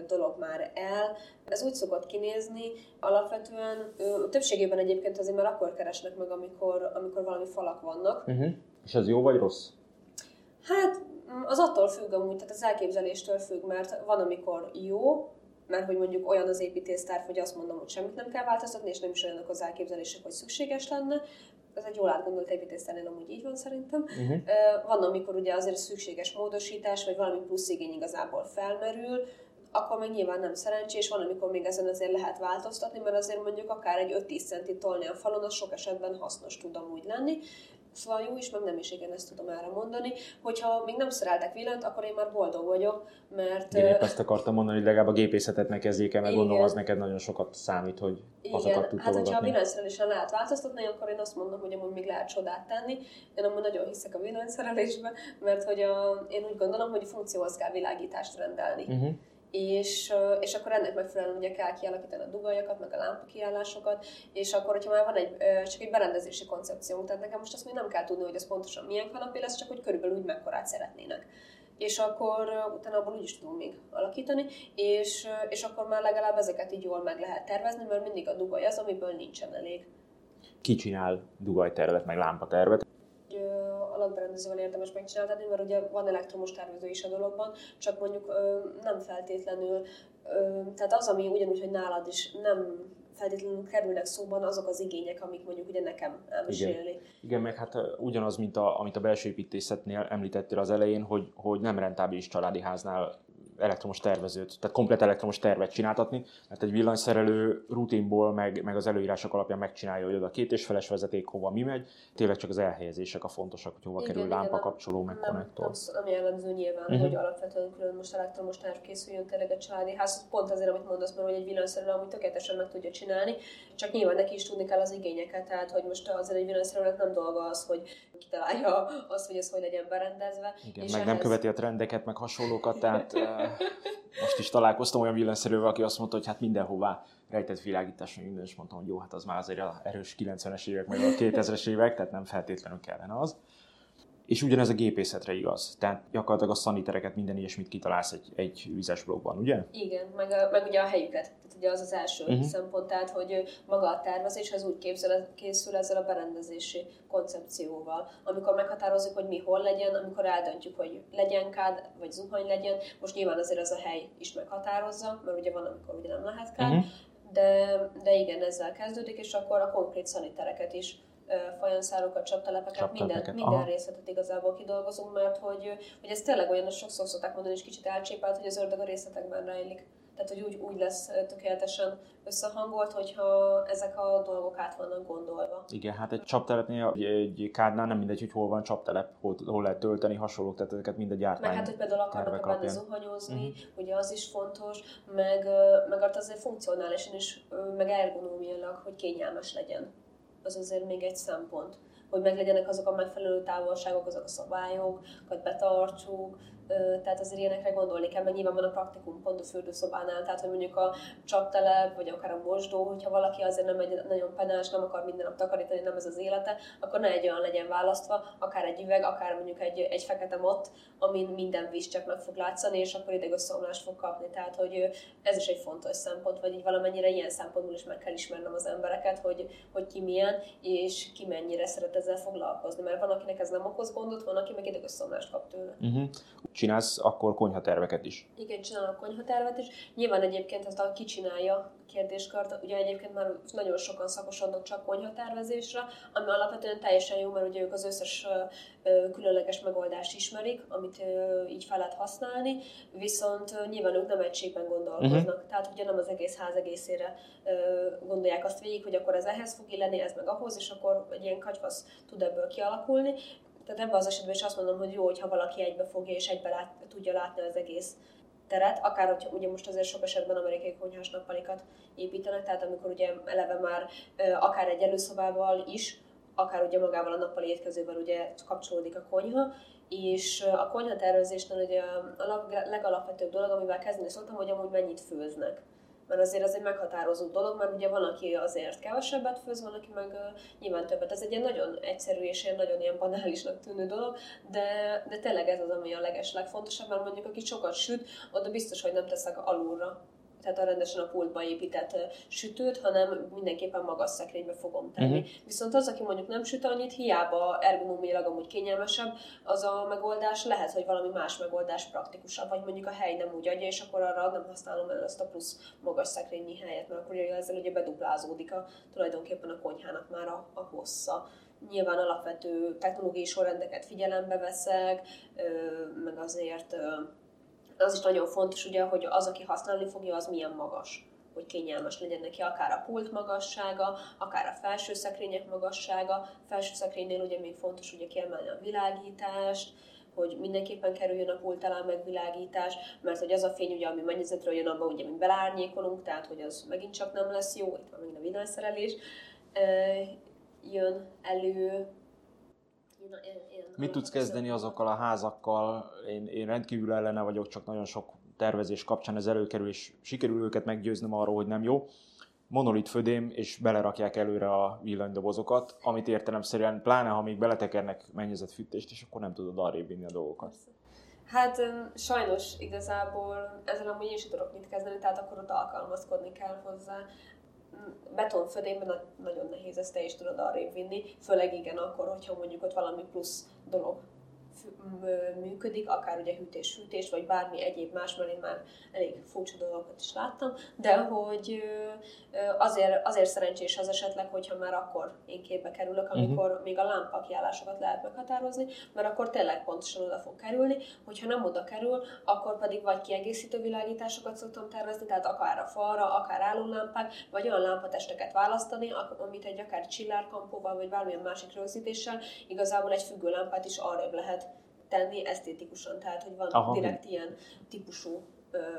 dolog már el. Ez úgy szokott kinézni, alapvetően többségében egyébként azért már akkor keresnek meg, amikor, amikor valami falak vannak. Uh-huh. És ez jó vagy rossz? Hát mm, az attól függ amúgy, tehát az elképzeléstől függ, mert van, amikor jó, mert hogy mondjuk olyan az építésztár, hogy azt mondom, hogy semmit nem kell változtatni, és nem is olyanok az elképzelések, hogy szükséges lenne. Ez egy jól átgondolt építésztárnél amúgy így van szerintem. Uh-huh. Van, amikor ugye azért szükséges módosítás, vagy valami plusz igény igazából felmerül, akkor meg nyilván nem szerencsés, van, amikor még ezen azért lehet változtatni, mert azért mondjuk akár egy 5-10 centi tolni a falon, az sok esetben hasznos tud amúgy lenni. Szóval jó is, meg nem is, igen, ezt tudom erre mondani. Hogyha még nem szereltek villanyt, akkor én már boldog vagyok, mert... Én épp ezt akartam mondani, hogy legalább a gépészetet ne kezdjék el, mert gondolom az neked nagyon sokat számít, hogy azokat tud hát hogyha a villanyszerelésen lehet változtatni, akkor én azt mondom, hogy amúgy még lehet csodát tenni. Én amúgy nagyon hiszek a villanyszerelésbe, mert hogy a, én úgy gondolom, hogy funkcióhoz kell világítást rendelni. Uh-huh és, és akkor ennek megfelelően ugye kell kialakítani a dugaljakat, meg a lámpakiállásokat, és akkor, hogyha már van egy, csak egy berendezési koncepció, tehát nekem most azt még nem kell tudni, hogy ez pontosan milyen kanapé lesz, csak hogy körülbelül úgy mekkorát szeretnének. És akkor utána abból úgy is tudunk még alakítani, és, és akkor már legalább ezeket így jól meg lehet tervezni, mert mindig a dugaj az, amiből nincsen elég. Ki csinál dugajtervet, meg lámpatervet? Alapberendezővel érdemes megcsináltatni, mert ugye van elektromos tervező is a dologban, csak mondjuk ö, nem feltétlenül, ö, tehát az, ami ugyanúgy, hogy nálad is nem feltétlenül kerülnek szóban azok az igények, amik mondjuk ugye nekem elmesélni. Igen, Igen meg hát ugyanaz, mint a, amit a belső építészetnél említettél az elején, hogy, hogy nem rentábilis családi háznál elektromos tervezőt, tehát komplet elektromos tervet csináltatni, mert egy villanyszerelő rutinból, meg, meg az előírások alapján megcsinálja, hogy oda két és feles vezeték hova mi megy, tényleg csak az elhelyezések a fontosak, hogy hova igen, kerül igen, lámpa, kapcsoló, meg nem, konnektor. Nem, nem jellemző nyilván, uh-huh. hogy alapvetően külön most elektromos terv készüljön tényleg egy családi ház, pont azért, amit mondasz, mert hogy egy villanyszerelő, amit tökéletesen meg tudja csinálni, csak nyilván neki is tudni kell az igényeket, tehát hogy most azért egy villanyszerelőnek nem dolga az, hogy kitalálja azt, hogy ez hogy legyen berendezve. Igen, és meg ehhez... nem követi a trendeket, meg hasonlókat, tehát most is találkoztam olyan villanyszerűvel, aki azt mondta, hogy hát mindenhová rejtett világítás, minden, és mondtam, hogy jó, hát az már azért erős 90-es évek, meg a 2000-es évek, tehát nem feltétlenül kellene az. És ugyanez a gépészetre igaz. Tehát gyakorlatilag a szanitereket, minden ilyesmit kitalálsz egy, egy vizes blogban, ugye? Igen, meg, a, meg ugye a helyüket. Tehát ugye az az első uh-huh. szempont, tehát hogy maga a tervezés az úgy képzel, készül ezzel a berendezési koncepcióval. Amikor meghatározzuk, hogy mi hol legyen, amikor eldöntjük, hogy legyen kád, vagy zuhany legyen, most nyilván azért az a hely is meghatározza, mert ugye van, amikor ugye nem lehet kád, uh-huh. de, de igen, ezzel kezdődik, és akkor a konkrét szanitereket is fajanszárokat, csaptelepeket, minden, minden részletet igazából kidolgozunk, mert hogy, hogy ez tényleg olyan, hogy sokszor szokták mondani, és kicsit elcsépelt, hogy az ördög a részletekben rejlik. Tehát, hogy úgy, úgy lesz tökéletesen összehangolt, hogyha ezek a dolgok át vannak gondolva. Igen, hát egy csaptelepnél, egy kádnál nem mindegy, hogy hol van csaptelep, hol, hol lehet tölteni, hasonlók, tehát ezeket mind a gyártmány. Meg hát, hogy például akarnak benne zuhanyozni, uh-huh. ugye az is fontos, meg, meg azért funkcionálisan is, meg ergonómiailag, hogy kényelmes legyen az azért még egy szempont, hogy meglegyenek azok a megfelelő távolságok, azok a szabályokat betartsuk, tehát azért ilyenekre gondolni kell, mert nyilván van a praktikum pont a fürdőszobánál, tehát hogy mondjuk a csaptelep, vagy akár a mosdó, hogyha valaki azért nem egy nagyon penás, nem akar minden nap takarítani, nem ez az élete, akkor ne egy olyan legyen választva, akár egy üveg, akár mondjuk egy, egy fekete mott, amin minden víz csak meg fog látszani, és akkor idegösszeomlást fog kapni. Tehát, hogy ez is egy fontos szempont, vagy így valamennyire ilyen szempontból is meg kell ismernem az embereket, hogy, hogy ki milyen, és ki mennyire szeret ezzel foglalkozni. Mert van, akinek ez nem okoz gondot, van, aki meg idegösszeomlást kap tőle. Uh-huh csinálsz akkor konyhaterveket is. Igen, csinálok konyhatervet is. Nyilván egyébként ezt a ki csinálja kérdéskört, ugye egyébként már nagyon sokan szakosodnak csak konyhatervezésre, ami alapvetően teljesen jó, mert ugye ők az összes különleges megoldást ismerik, amit így fel lehet használni, viszont nyilván ők nem egységben gondolkoznak. Uh-huh. Tehát ugye nem az egész ház egészére gondolják azt végig, hogy akkor ez ehhez fog illeni, ez meg ahhoz, és akkor egy ilyen katyvasz tud ebből kialakulni. Tehát ebben az esetben is azt mondom, hogy jó, hogyha valaki egybe fogja és egybe lát, tudja látni az egész teret, akár hogyha ugye most azért sok esetben amerikai konyhás nappalikat építenek, tehát amikor ugye eleve már akár egy előszobával is, akár ugye magával a nappali étkezővel ugye kapcsolódik a konyha, és a konyha tervezésnél ugye a legalapvetőbb dolog, amivel kezdeni szoktam, hogy amúgy mennyit főznek mert azért ez egy meghatározó dolog, mert ugye van, aki azért kevesebbet főz, van, aki meg uh, nyilván többet. Ez egy ilyen nagyon egyszerű és ilyen nagyon ilyen banálisnak tűnő dolog, de, de tényleg ez az, ami a leges legfontosabb, mert mondjuk aki sokat süt, oda biztos, hogy nem teszek alulra tehát a rendesen a pultba épített sütőt, hanem mindenképpen magas szekrénybe fogom tenni. Uh-huh. Viszont az, aki mondjuk nem süt annyit, hiába ergonómiailag amúgy kényelmesebb, az a megoldás lehet, hogy valami más megoldás praktikusabb, vagy mondjuk a hely nem úgy adja, és akkor arra nem használom el ezt a plusz magas szekrényi helyet, mert akkor ezzel ugye beduplázódik a, tulajdonképpen a konyhának már a, a hossza nyilván alapvető technológiai sorrendeket figyelembe veszek, meg azért az is nagyon fontos, ugye, hogy az, aki használni fogja, az milyen magas hogy kényelmes legyen neki akár a pult magassága, akár a felső szekrények magassága. Felső szekrénynél ugye még fontos ugye kiemelni a világítást, hogy mindenképpen kerüljön a pult alá megvilágítás, mert hogy az a fény, ugye, ami mennyezetről jön, abban ugye mi belárnyékolunk, tehát hogy az megint csak nem lesz jó, itt van megint a villanyszerelés, jön elő, Mit tudsz kezdeni azokkal a házakkal? Én, én rendkívül ellene vagyok, csak nagyon sok tervezés kapcsán ez előkerül, és sikerül őket meggyőznöm arról, hogy nem jó. Monolit födém, és belerakják előre a villanydobozokat, amit értelemszerűen, pláne ha még beletekernek fűtést, és akkor nem tudod arrébb vinni a dolgokat. Hát sajnos igazából ezzel amúgy én is tudok mit kezdeni, tehát akkor ott alkalmazkodni kell hozzá betonfödémben nagyon nehéz ezt te is tudod arrébb vinni, főleg igen akkor, hogyha mondjuk ott valami plusz dolog működik, akár ugye hűtés-hűtés, vagy bármi egyéb más, mert én már elég furcsa dolgokat is láttam, de hogy azért, azért szerencsés az esetleg, hogyha már akkor én képbe kerülök, mhm. amikor uh-huh. még a lámpakiállásokat lehet meghatározni, mert akkor tényleg pontosan oda fog kerülni, hogyha nem oda kerül, akkor pedig vagy kiegészítő világításokat szoktam tervezni, tehát akár a falra, akár állólámpák, vagy olyan lámpatesteket választani, amit egy akár csillárkampóval, vagy bármilyen másik rögzítéssel igazából egy függőlámpát is arrébb lehet tenni esztétikusan, tehát hogy van Aha. direkt ilyen típusú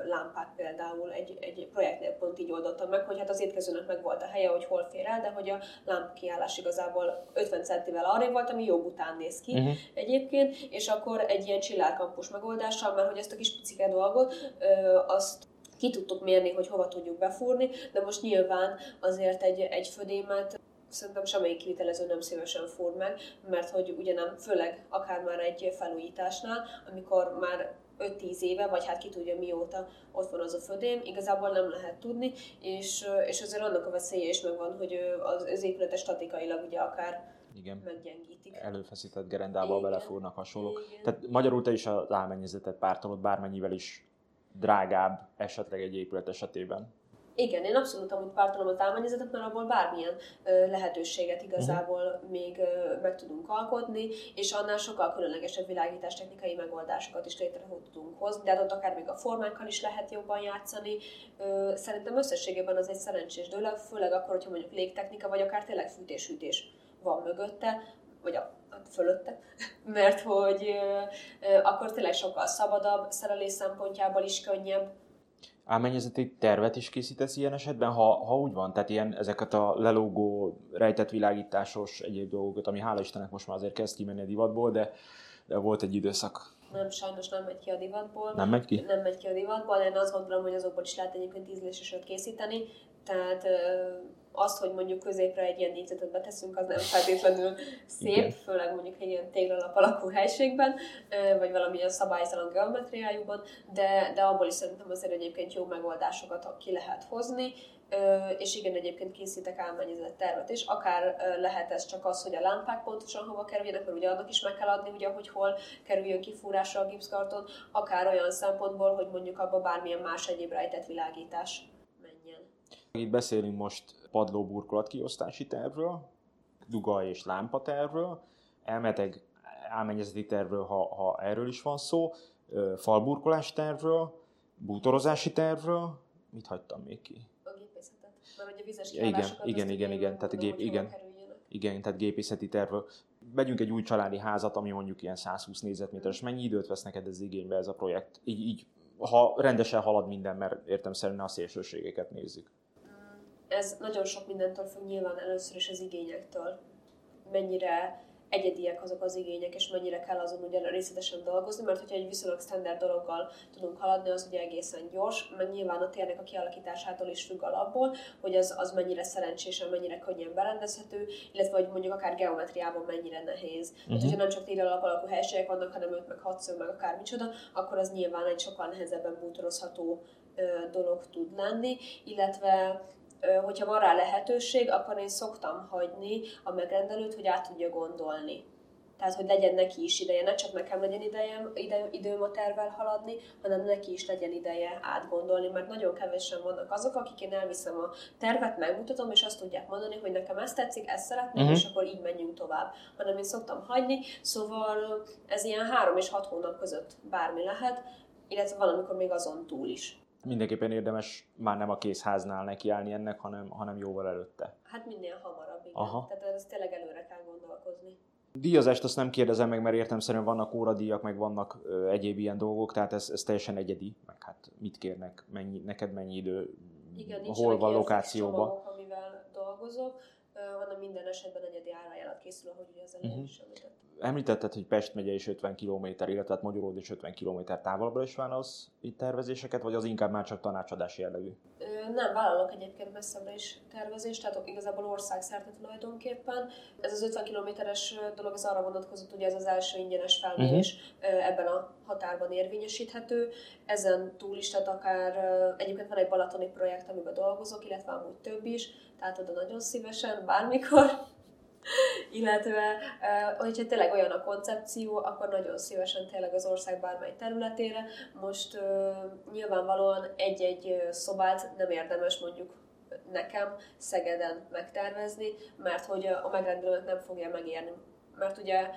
lámpák például egy, egy projektnél pont így oldottam meg, hogy hát az étkezőnek meg volt a helye, hogy hol fér el, de hogy a lámpakiállás igazából 50 centivel arrébb volt, ami jó után néz ki uh-huh. egyébként, és akkor egy ilyen csillárkampus megoldással, mert hogy ezt a kis picike dolgot, ö, azt ki tudtuk mérni, hogy hova tudjuk befúrni, de most nyilván azért egy, egy födémet szerintem semmelyik kivitelező nem szívesen fúr meg, mert hogy ugye nem, főleg akár már egy felújításnál, amikor már 5-10 éve, vagy hát ki tudja mióta ott van az a födém, igazából nem lehet tudni, és, és azért annak a veszélye is megvan, hogy az, az épületes statikailag ugye akár igen. meggyengítik. Előfeszített gerendába belefúrnak hasonlók. Igen. Tehát magyarul te is az álmennyezetet pártolod bármennyivel is drágább esetleg egy épület esetében. Igen, én abszolút amúgy pártolom az álmányezetet, mert abból bármilyen ö, lehetőséget igazából uh-huh. még ö, meg tudunk alkotni, és annál sokkal különlegesebb világítástechnikai megoldásokat is létre tudunk hozni, de hát ott akár még a formákkal is lehet jobban játszani. Ö, szerintem összességében az egy szerencsés dolog, főleg akkor, hogyha mondjuk légtechnika, vagy akár tényleg fűtés-hűtés van mögötte, vagy a, a fölötte, mert hogy ö, ö, akkor tényleg sokkal szabadabb, szerelés szempontjából is könnyebb, álmennyezeti tervet is készítesz ilyen esetben, ha, ha úgy van? Tehát ilyen ezeket a lelógó, rejtett világításos egyéb dolgokat, ami hála Istennek most már azért kezd kimenni a divatból, de, de volt egy időszak. Nem, sajnos nem megy ki a divatból. Nem megy ki? Nem megy ki a divatból, én azt gondolom, hogy azokból is lehet egyébként ízlésesöt készíteni, tehát azt, hogy mondjuk középre egy ilyen négyzetet beteszünk, az nem feltétlenül szép, Igen. főleg mondjuk egy ilyen téglalap alakú helységben, vagy valamilyen szabálytalan geometriájúban, de, de abból is szerintem azért egyébként jó megoldásokat ki lehet hozni, és igen, egyébként készítek álmányozat tervet is, akár lehet ez csak az, hogy a lámpák pontosan hova kerüljenek, mert ugye annak is meg kell adni, ugye, hogy hol kerüljön kifúrásra a gipszkarton, akár olyan szempontból, hogy mondjuk abban bármilyen más egyéb rejtett világítás. Itt beszélünk most padlóburkolat kiosztási tervről, duga és lámpa tervről, elmeteg álmennyezeti tervről, ha, ha erről is van szó, falburkolás tervről, bútorozási tervről, mit hagytam még ki? A gépészetet, mert ugye vizes igen, igen, igen, igen, tehát gép, igen, igen, tehát gépészeti tervről. Vegyünk egy új családi házat, ami mondjuk ilyen 120 négyzetméteres. Mennyi időt vesz neked ez igénybe ez a projekt? Így, így ha rendesen halad minden, mert értem szerint a szélsőségeket nézzük ez nagyon sok mindentől függ nyilván először is az igényektől. Mennyire egyediek azok az igények, és mennyire kell azon ugye részletesen dolgozni, mert hogyha egy viszonylag standard dologgal tudunk haladni, az ugye egészen gyors, meg nyilván a térnek a kialakításától is függ alapból, hogy az, az mennyire szerencsésen, mennyire könnyen berendezhető, illetve hogy mondjuk akár geometriában mennyire nehéz. Uh-huh. Tehát, hogyha nem csak térrel alapú helységek vannak, hanem 5 meg 6 meg akármicsoda, akkor az nyilván egy sokkal nehezebben bútorozható dolog tud lenni, illetve hogyha van rá lehetőség, akkor én szoktam hagyni a megrendelőt, hogy át tudja gondolni. Tehát, hogy legyen neki is ideje, ne csak nekem legyen ideje, ide, időm a tervvel haladni, hanem neki is legyen ideje átgondolni, mert nagyon kevesen vannak azok, akik én elviszem a tervet, megmutatom, és azt tudják mondani, hogy nekem ezt tetszik, ezt szeretném, uh-huh. és akkor így menjünk tovább. Hanem én szoktam hagyni, szóval ez ilyen három és hat hónap között bármi lehet, illetve valamikor még azon túl is mindenképpen érdemes már nem a készháznál nekiállni ennek, hanem, hanem jóval előtte. Hát minél hamarabb, igen. Aha. Tehát ez tényleg előre kell gondolkozni. Díjazást azt nem kérdezem meg, mert értem szerint vannak óradíjak, meg vannak ö, egyéb ilyen dolgok, tehát ez, ez teljesen egyedi, meg hát mit kérnek, mennyi, neked mennyi idő, Igen, hol van lokációban. amivel dolgozok, hanem minden esetben egyedi árajánlat készül, ahogy ugye az elején uh-huh. is említett említetted, hogy Pest megye is 50 km, illetve hát Magyaród is 50 km távolabbra is van az itt tervezéseket, vagy az inkább már csak tanácsadás jellegű? Nem, vállalok egyébként messzebbre is tervezést, tehát igazából országszerte tulajdonképpen. Ez az 50 kilométeres dolog, ez arra vonatkozott, ugye ez az első ingyenes felmérés uh-huh. ebben a határban érvényesíthető. Ezen túl is, tehát akár egyébként van egy balatoni projekt, amiben dolgozok, illetve amúgy több is, tehát oda nagyon szívesen, bármikor illetve hogyha tényleg olyan a koncepció, akkor nagyon szívesen tényleg az ország bármely területére. Most nyilvánvalóan egy-egy szobát nem érdemes mondjuk nekem Szegeden megtervezni, mert hogy a megrendelőnek nem fogja megérni. Mert ugye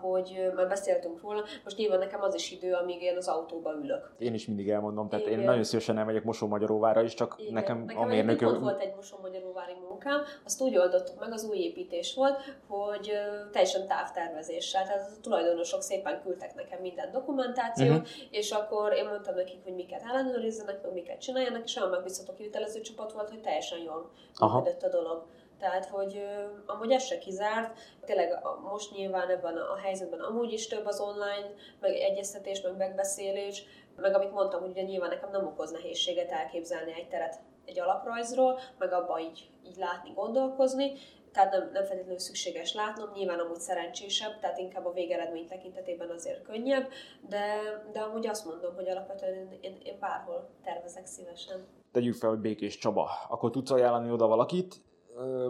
hogy már beszéltünk róla, most nyilván nekem az is idő, amíg én az autóba ülök. Én is mindig elmondom, tehát Igen. én nagyon szívesen elmegyek Mosó-Magyaróvára is, csak Igen. nekem, nekem a mérnök... Nekem volt egy Mosó-Magyaróvári munkám, azt úgy oldottuk meg, az új építés volt, hogy teljesen távtervezéssel, tehát a tulajdonosok szépen küldtek nekem minden dokumentációt, uh-huh. és akkor én mondtam nekik, hogy miket ellenőrizzenek, meg miket csináljanak, és olyan megbízható kivitelező csapat volt, hogy teljesen jól működött a dolog. Tehát, hogy amúgy ez se kizárt, tényleg most nyilván ebben a helyzetben amúgy is több az online, meg egyeztetés, meg megbeszélés, meg amit mondtam, hogy ugye nyilván nekem nem okoz nehézséget elképzelni egy teret egy alaprajzról, meg abba így, így látni, gondolkozni, tehát nem, nem feltétlenül szükséges látnom, nyilván amúgy szerencsésebb, tehát inkább a végeredmény tekintetében azért könnyebb, de, de amúgy azt mondom, hogy alapvetően én, én, én bárhol tervezek szívesen. Tegyük fel, hogy Békés Csaba, akkor tudsz ajánlani oda valakit,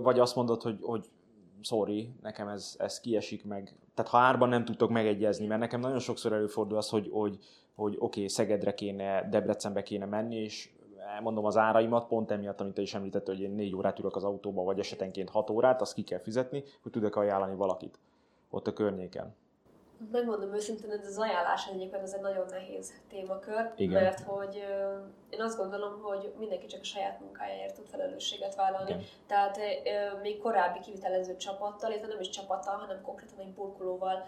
vagy azt mondod, hogy, hogy sorry, nekem ez, ez kiesik meg. Tehát ha árban nem tudtok megegyezni, mert nekem nagyon sokszor előfordul az, hogy, hogy, hogy oké, okay, Szegedre kéne, Debrecenbe kéne menni, és elmondom az áraimat, pont emiatt, amit te is említett, hogy én négy órát ülök az autóba, vagy esetenként hat órát, azt ki kell fizetni, hogy tudok ajánlani valakit ott a környéken. Megmondom őszintén, ez az ajánlás egyébként ez egy nagyon nehéz témakör, Igen. mert hogy én azt gondolom, hogy mindenki csak a saját munkájáért tud felelősséget vállalni. Igen. Tehát még korábbi kivitelező csapattal, illetve nem is csapattal, hanem konkrétan egy burkolóval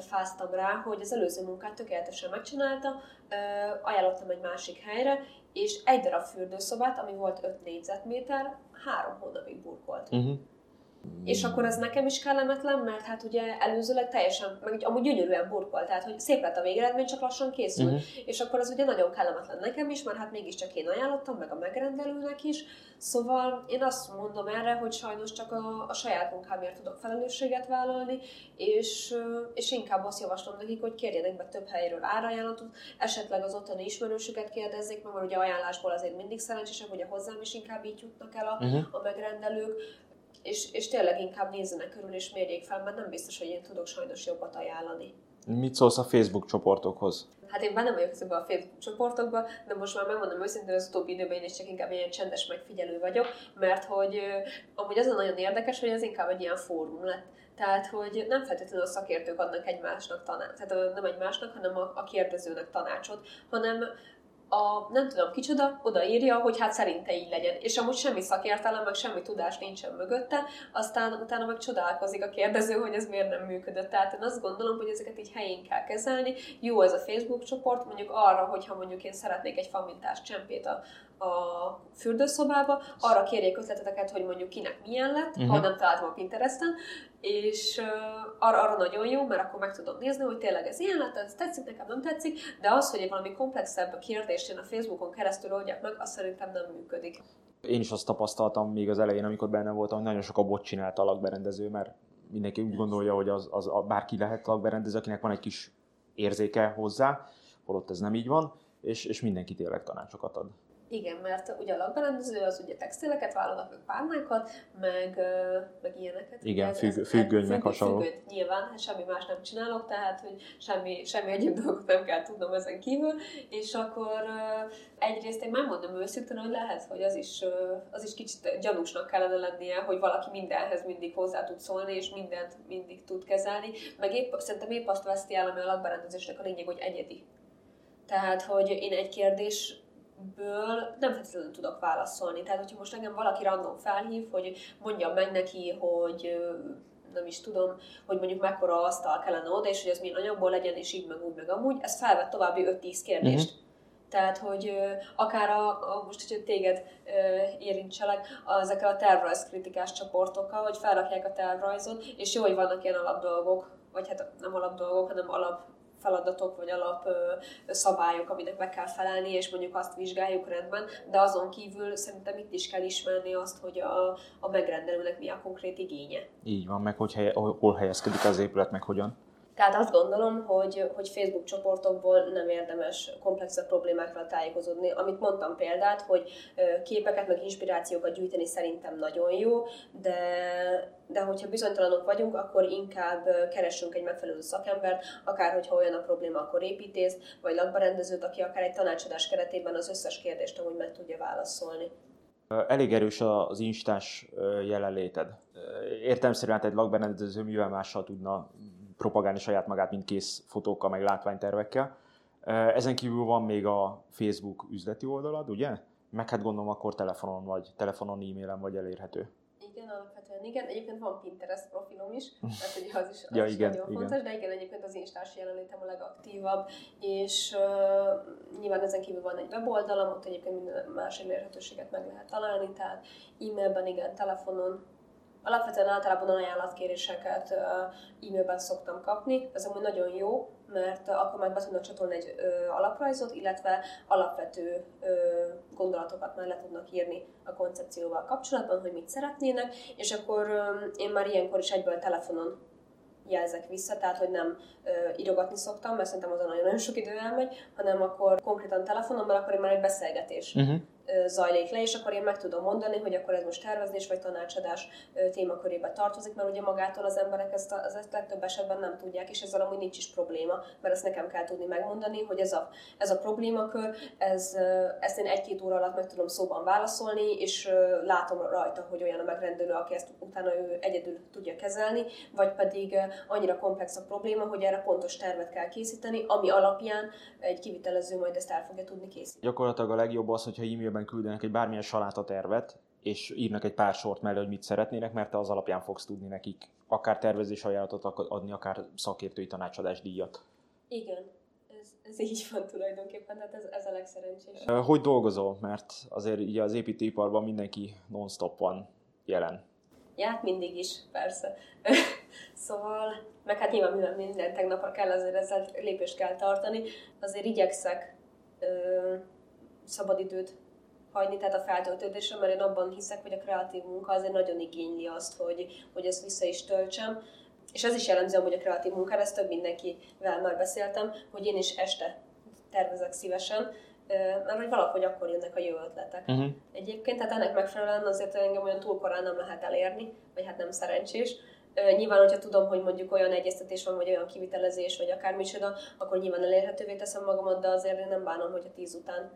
fáztam rá, hogy az előző munkát tökéletesen megcsinálta, ajánlottam egy másik helyre, és egy darab fürdőszobát, ami volt 5 négyzetméter, három hónapig burkolt. Uh-huh. És akkor ez nekem is kellemetlen, mert hát ugye előzőleg teljesen, meg amúgy gyönyörűen burkolt, tehát hogy szép lett a végeredmény, csak lassan készül. Uh-huh. És akkor az ugye nagyon kellemetlen nekem is, mert hát mégiscsak én ajánlottam, meg a megrendelőnek is. Szóval én azt mondom erre, hogy sajnos csak a, a saját munkámért tudok felelősséget vállalni, és, és inkább azt javaslom nekik, hogy kérjenek be több helyről árajánlatot, esetleg az ottani ismerősöket kérdezzék meg, mert ugye ajánlásból azért mindig szerencsésebb, hogy a hozzám is inkább így jutnak el a, uh-huh. a megrendelők és, és tényleg inkább nézzenek körül és mérjék fel, mert nem biztos, hogy én tudok sajnos jobbat ajánlani. Mit szólsz a Facebook csoportokhoz? Hát én benne vagyok ezekben a Facebook csoportokban, de most már megmondom őszintén, az utóbbi időben én is csak inkább ilyen csendes megfigyelő vagyok, mert hogy amúgy az a nagyon érdekes, hogy ez inkább egy ilyen fórum lett. Tehát, hogy nem feltétlenül a szakértők adnak egymásnak tanácsot, tehát nem egymásnak, hanem a, a kérdezőnek tanácsot, hanem a nem tudom kicsoda odaírja, hogy hát szerinte így legyen. És amúgy semmi szakértelem, meg semmi tudás nincsen mögötte, aztán utána meg csodálkozik a kérdező, hogy ez miért nem működött. Tehát én azt gondolom, hogy ezeket így helyén kell kezelni. Jó ez a Facebook csoport, mondjuk arra, hogyha mondjuk én szeretnék egy famintás csempét a, a fürdőszobába, arra kérjék ötleteket, hogy mondjuk kinek milyen lett, uh-huh. ha nem találtam a Pinteresten, és uh, arra, arra nagyon jó, mert akkor meg tudom nézni, hogy tényleg ez ilyen lett, ez tetszik, nekem nem tetszik, de az, hogy egy valami komplexebb kérdést én a Facebookon keresztül oldjak meg, az szerintem nem működik. Én is azt tapasztaltam még az elején, amikor benne voltam, hogy nagyon sok a bot csinált a lakberendező, mert mindenki úgy gondolja, hogy az, az bárki lehet lakberendező, akinek van egy kis érzéke hozzá, holott ez nem így van, és, és mindenki tényleg tanácsokat ad. Igen, mert ugye a lakberendező az ugye textileket vállalanak, meg párnákat, meg, meg ilyeneket. Igen, függ, ez, függöny, meg hasonló. Függöny, nyilván, hát semmi más nem csinálok, tehát hogy semmi, semmi egyéb dolgot nem kell tudnom ezen kívül, és akkor egyrészt én már mondom őszintén, hogy lehet, hogy az is, az is kicsit gyanúsnak kellene lennie, hogy valaki mindenhez mindig hozzá tud szólni, és mindent mindig tud kezelni, meg épp, szerintem épp azt veszti el, ami a lakberendezésnek a lényeg, hogy egyedi. Tehát, hogy én egy kérdés ből nem feltétlenül tudok válaszolni. Tehát, hogyha most engem valaki random felhív, hogy mondjam meg neki, hogy nem is tudom, hogy mondjuk mekkora asztal kellene oda, és hogy ez milyen anyagból legyen, és így meg úgy, meg amúgy, ez felvett további 5-10 kérdést. Uh-huh. Tehát, hogy akár a, a most, hogy téged érintselek, ezekkel a tervrajzkritikás csoportokkal, hogy felrakják a tervrajzot, és jó, hogy vannak ilyen alapdolgok, vagy hát nem alapdolgok, hanem alap feladatok vagy alap szabályok, aminek meg kell felelni, és mondjuk azt vizsgáljuk rendben, de azon kívül szerintem itt is kell ismerni azt, hogy a, a megrendelőnek mi a konkrét igénye. Így van, meg hogy helye, hol helyezkedik az épület, meg hogyan. Tehát azt gondolom, hogy, hogy Facebook csoportokból nem érdemes komplexebb problémákra tájékozódni. Amit mondtam példát, hogy képeket meg inspirációkat gyűjteni szerintem nagyon jó, de, de hogyha bizonytalanok vagyunk, akkor inkább keressünk egy megfelelő szakembert, akár hogyha olyan a probléma, akkor építész, vagy lakberendezőt, aki akár egy tanácsadás keretében az összes kérdést amúgy meg tudja válaszolni. Elég erős az instás jelenléted. Értelmszerűen egy lakberendező mivel mással tudna propagálni saját magát, mint kész fotókkal, meg látványtervekkel. Ezen kívül van még a Facebook üzleti oldalad, ugye? Meg hát gondolom akkor telefonon vagy, telefonon, e-mailen vagy elérhető. Igen, alapvetően igen. Egyébként van Pinterest profilom is, mert ugye az is, az ja, is igen, nagyon igen. fontos, de igen, egyébként az Instás jelenlétem a legaktívabb, és uh, nyilván ezen kívül van egy weboldalam, ott egyébként minden más elérhetőséget meg lehet találni, tehát e-mailben, igen, telefonon, Alapvetően általában ajánlatkéréseket e-mailben szoktam kapni, ez amúgy nagyon jó, mert akkor már be tudnak csatolni egy ö, alaprajzot, illetve alapvető ö, gondolatokat már le tudnak írni a koncepcióval kapcsolatban, hogy mit szeretnének, és akkor ö, én már ilyenkor is egyből telefonon jelzek vissza, tehát hogy nem ö, írogatni szoktam, mert szerintem azon nagyon-nagyon sok idő elmegy, hanem akkor konkrétan telefonon, mert akkor én már egy beszélgetés. Uh-huh zajlik le, és akkor én meg tudom mondani, hogy akkor ez most tervezés vagy tanácsadás témakörébe tartozik, mert ugye magától az emberek ezt a, ezt legtöbb esetben nem tudják, és ezzel amúgy nincs is probléma, mert ezt nekem kell tudni megmondani, hogy ez a, ez a problémakör, ez, ezt én egy-két óra alatt meg tudom szóban válaszolni, és látom rajta, hogy olyan a megrendelő, aki ezt utána ő egyedül tudja kezelni, vagy pedig annyira komplex a probléma, hogy erre pontos tervet kell készíteni, ami alapján egy kivitelező majd ezt el fogja tudni készíteni. Gyakorlatilag a legjobb az, hogyha e-mail e-mailben küldenek egy bármilyen salátatervet, és írnak egy pár sort mellé, hogy mit szeretnének, mert te az alapján fogsz tudni nekik akár tervezés ajánlatot adni, akár szakértői tanácsadás díjat. Igen, ez, ez így van tulajdonképpen, tehát ez, ez a legszerencsés. Hogy dolgozol? Mert azért ugye az építőiparban mindenki non-stop van jelen. Ja, hát mindig is, persze. szóval, meg hát nyilván minden, minden tegnapra kell, azért ezzel lépést kell tartani. Azért igyekszek ö, szabadidőt hagyni, tehát a feltöltődésre, mert én abban hiszek, hogy a kreatív munka azért nagyon igényli azt, hogy, hogy ezt vissza is töltsem. És ez is jellemző hogy a kreatív munkára, ezt több mindenkivel már beszéltem, hogy én is este tervezek szívesen, mert hogy valahogy akkor jönnek a jó ötletek. Uh-huh. Egyébként, tehát ennek megfelelően azért engem olyan túl korán nem lehet elérni, vagy hát nem szerencsés. Nyilván, hogyha tudom, hogy mondjuk olyan egyeztetés van, vagy olyan kivitelezés, vagy akármicsoda, akkor nyilván elérhetővé teszem magamat, de azért én nem bánom, hogy a tíz után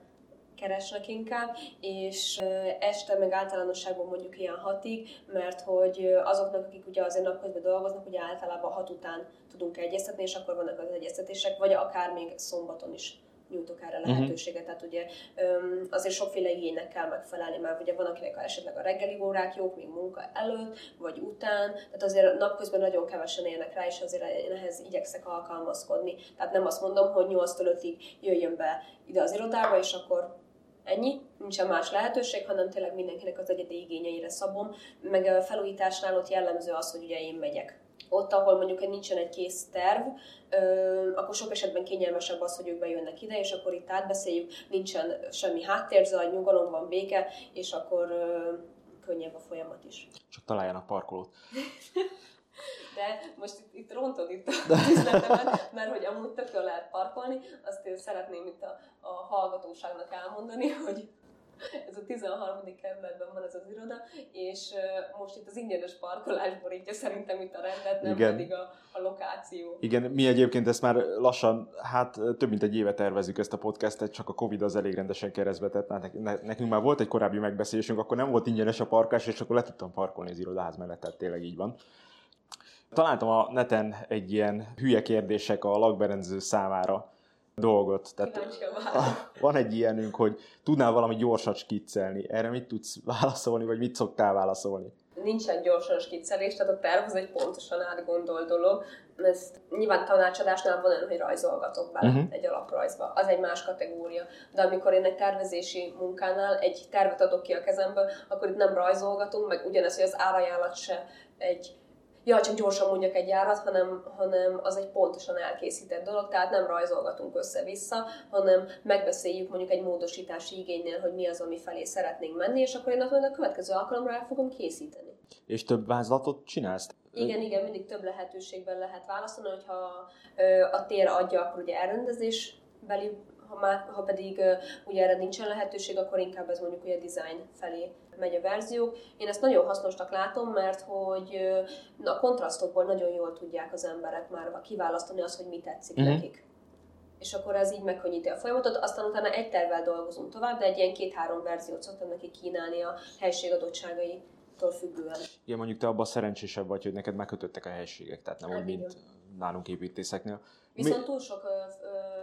keresnek inkább, és este meg általánosságban mondjuk ilyen hatig, mert hogy azoknak, akik ugye azért napközben dolgoznak, ugye általában hat után tudunk egyeztetni, és akkor vannak az egyeztetések, vagy akár még szombaton is nyújtok erre mhm. lehetőséget. Uh-huh. Tehát ugye azért sokféle igénynek kell megfelelni, mert ugye van, akinek esetleg a reggeli órák jók, még munka előtt, vagy után, tehát azért napközben nagyon kevesen élnek rá, és azért én ehhez igyekszek alkalmazkodni. Tehát nem azt mondom, hogy 8-tól 5-ig jöjjön be ide az irodába, és akkor ennyi, nincsen más lehetőség, hanem tényleg mindenkinek az egyedi igényeire szabom, meg a felújításnál ott jellemző az, hogy ugye én megyek. Ott, ahol mondjuk nincsen egy kész terv, akkor sok esetben kényelmesebb az, hogy ők bejönnek ide, és akkor itt átbeszéljük, nincsen semmi háttérzaj, nyugalom van, béke, és akkor könnyebb a folyamat is. Csak találjanak parkolót. De most itt, itt rontod itt a üzletemet, mert hogy amúgy tökről lehet parkolni, azt én szeretném itt a, a hallgatóságnak elmondani, hogy ez a 13. kerületben van ez az iroda, és most itt az ingyenes parkolás borítja szerintem itt a rendet, nem Igen. pedig a, a lokáció. Igen, mi egyébként ezt már lassan, hát több mint egy éve tervezük ezt a podcastet, csak a Covid az elég rendesen keresztbe tett. Hát nekünk már volt egy korábbi megbeszélésünk, akkor nem volt ingyenes a parkás, és akkor le tudtam parkolni az irodaház mellett, tehát tényleg így van. Találtam a neten egy ilyen hülye kérdések a lakberendező számára dolgot. Tehát van egy ilyenünk, hogy tudnál valami gyorsat skiccelni. Erre mit tudsz válaszolni, vagy mit szoktál válaszolni? Nincsen gyorsan skiccelés, tehát a terv az egy pontosan átgondolt dolog. Ezt nyilván tanácsadásnál van olyan, hogy rajzolgatok bele uh-huh. egy alaprajzba. Az egy más kategória. De amikor én egy tervezési munkánál egy tervet adok ki a kezemből, akkor itt nem rajzolgatunk, meg ugyanez, hogy az árajánlat se egy ja, csak gyorsan mondjak egy járat, hanem, hanem az egy pontosan elkészített dolog, tehát nem rajzolgatunk össze-vissza, hanem megbeszéljük mondjuk egy módosítási igénynél, hogy mi az, ami felé szeretnénk menni, és akkor én azt a következő alkalomra el fogom készíteni. És több vázlatot csinálsz? Igen, igen, mindig több lehetőségben lehet válaszolni, hogyha a tér adja, akkor ugye elrendezésbeli ha, már, ha pedig uh, ugye erre nincsen lehetőség, akkor inkább ez mondjuk ugye design felé megy a verzió. Én ezt nagyon hasznosnak látom, mert hogy uh, a kontrasztokból nagyon jól tudják az emberek már kiválasztani azt, hogy mi tetszik uh-huh. nekik és akkor ez így megkönnyíti a folyamatot, aztán utána egy tervvel dolgozunk tovább, de egy ilyen két-három verziót szoktam neki kínálni a helység adottságaitól függően. Igen, mondjuk te abban szerencsésebb vagy, hogy neked megkötöttek a helységek, tehát nem hát úgy, mint nálunk építészeknél. Viszont Mi... túl sok ö, ö,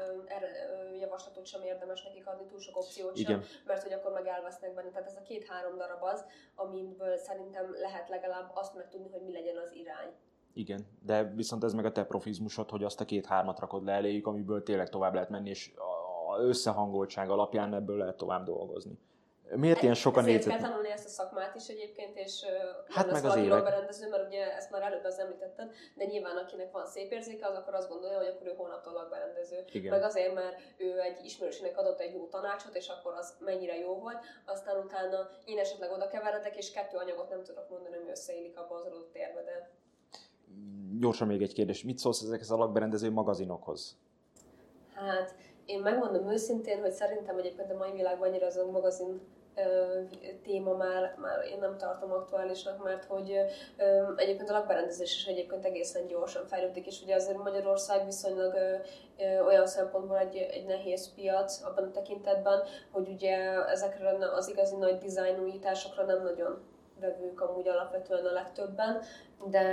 javaslatot sem érdemes nekik adni, túl sok opciót Igen. sem, mert hogy akkor meg elvesznek benne. Tehát ez a két-három darab az, amiből szerintem lehet legalább azt megtudni, hogy mi legyen az irány. Igen, de viszont ez meg a te profizmusod, hogy azt a két-hármat rakod le eléjük, amiből tényleg tovább lehet menni, és a összehangoltság alapján ebből lehet tovább dolgozni. Miért ilyen sokan Ezért négyzet? kell tanulni ezt a szakmát is egyébként, és Hát meg az évek. lakberendező, mert ugye ezt már előbb az említetted, de nyilván akinek van szép érzéke, az akkor azt gondolja, hogy akkor ő hónaptól lakberendező. Igen. Meg azért, mert ő egy ismerősének adott egy jó tanácsot, és akkor az mennyire jó volt, aztán utána én esetleg oda keveredek, és kettő anyagot nem tudok mondani, ami összeillik abba az adott térbe, de Gyorsan még egy kérdés. Mit szólsz ezekhez a lakberendező magazinokhoz? Hát én megmondom őszintén, hogy szerintem egyébként a mai világban annyira az a magazin téma már, már én nem tartom aktuálisnak, mert hogy egyébként a lakberendezés is egyébként egészen gyorsan fejlődik, és ugye azért Magyarország viszonylag olyan szempontból egy, egy nehéz piac abban a tekintetben, hogy ugye ezekre az igazi nagy dizájn újításokra nem nagyon vevők amúgy alapvetően a legtöbben, de,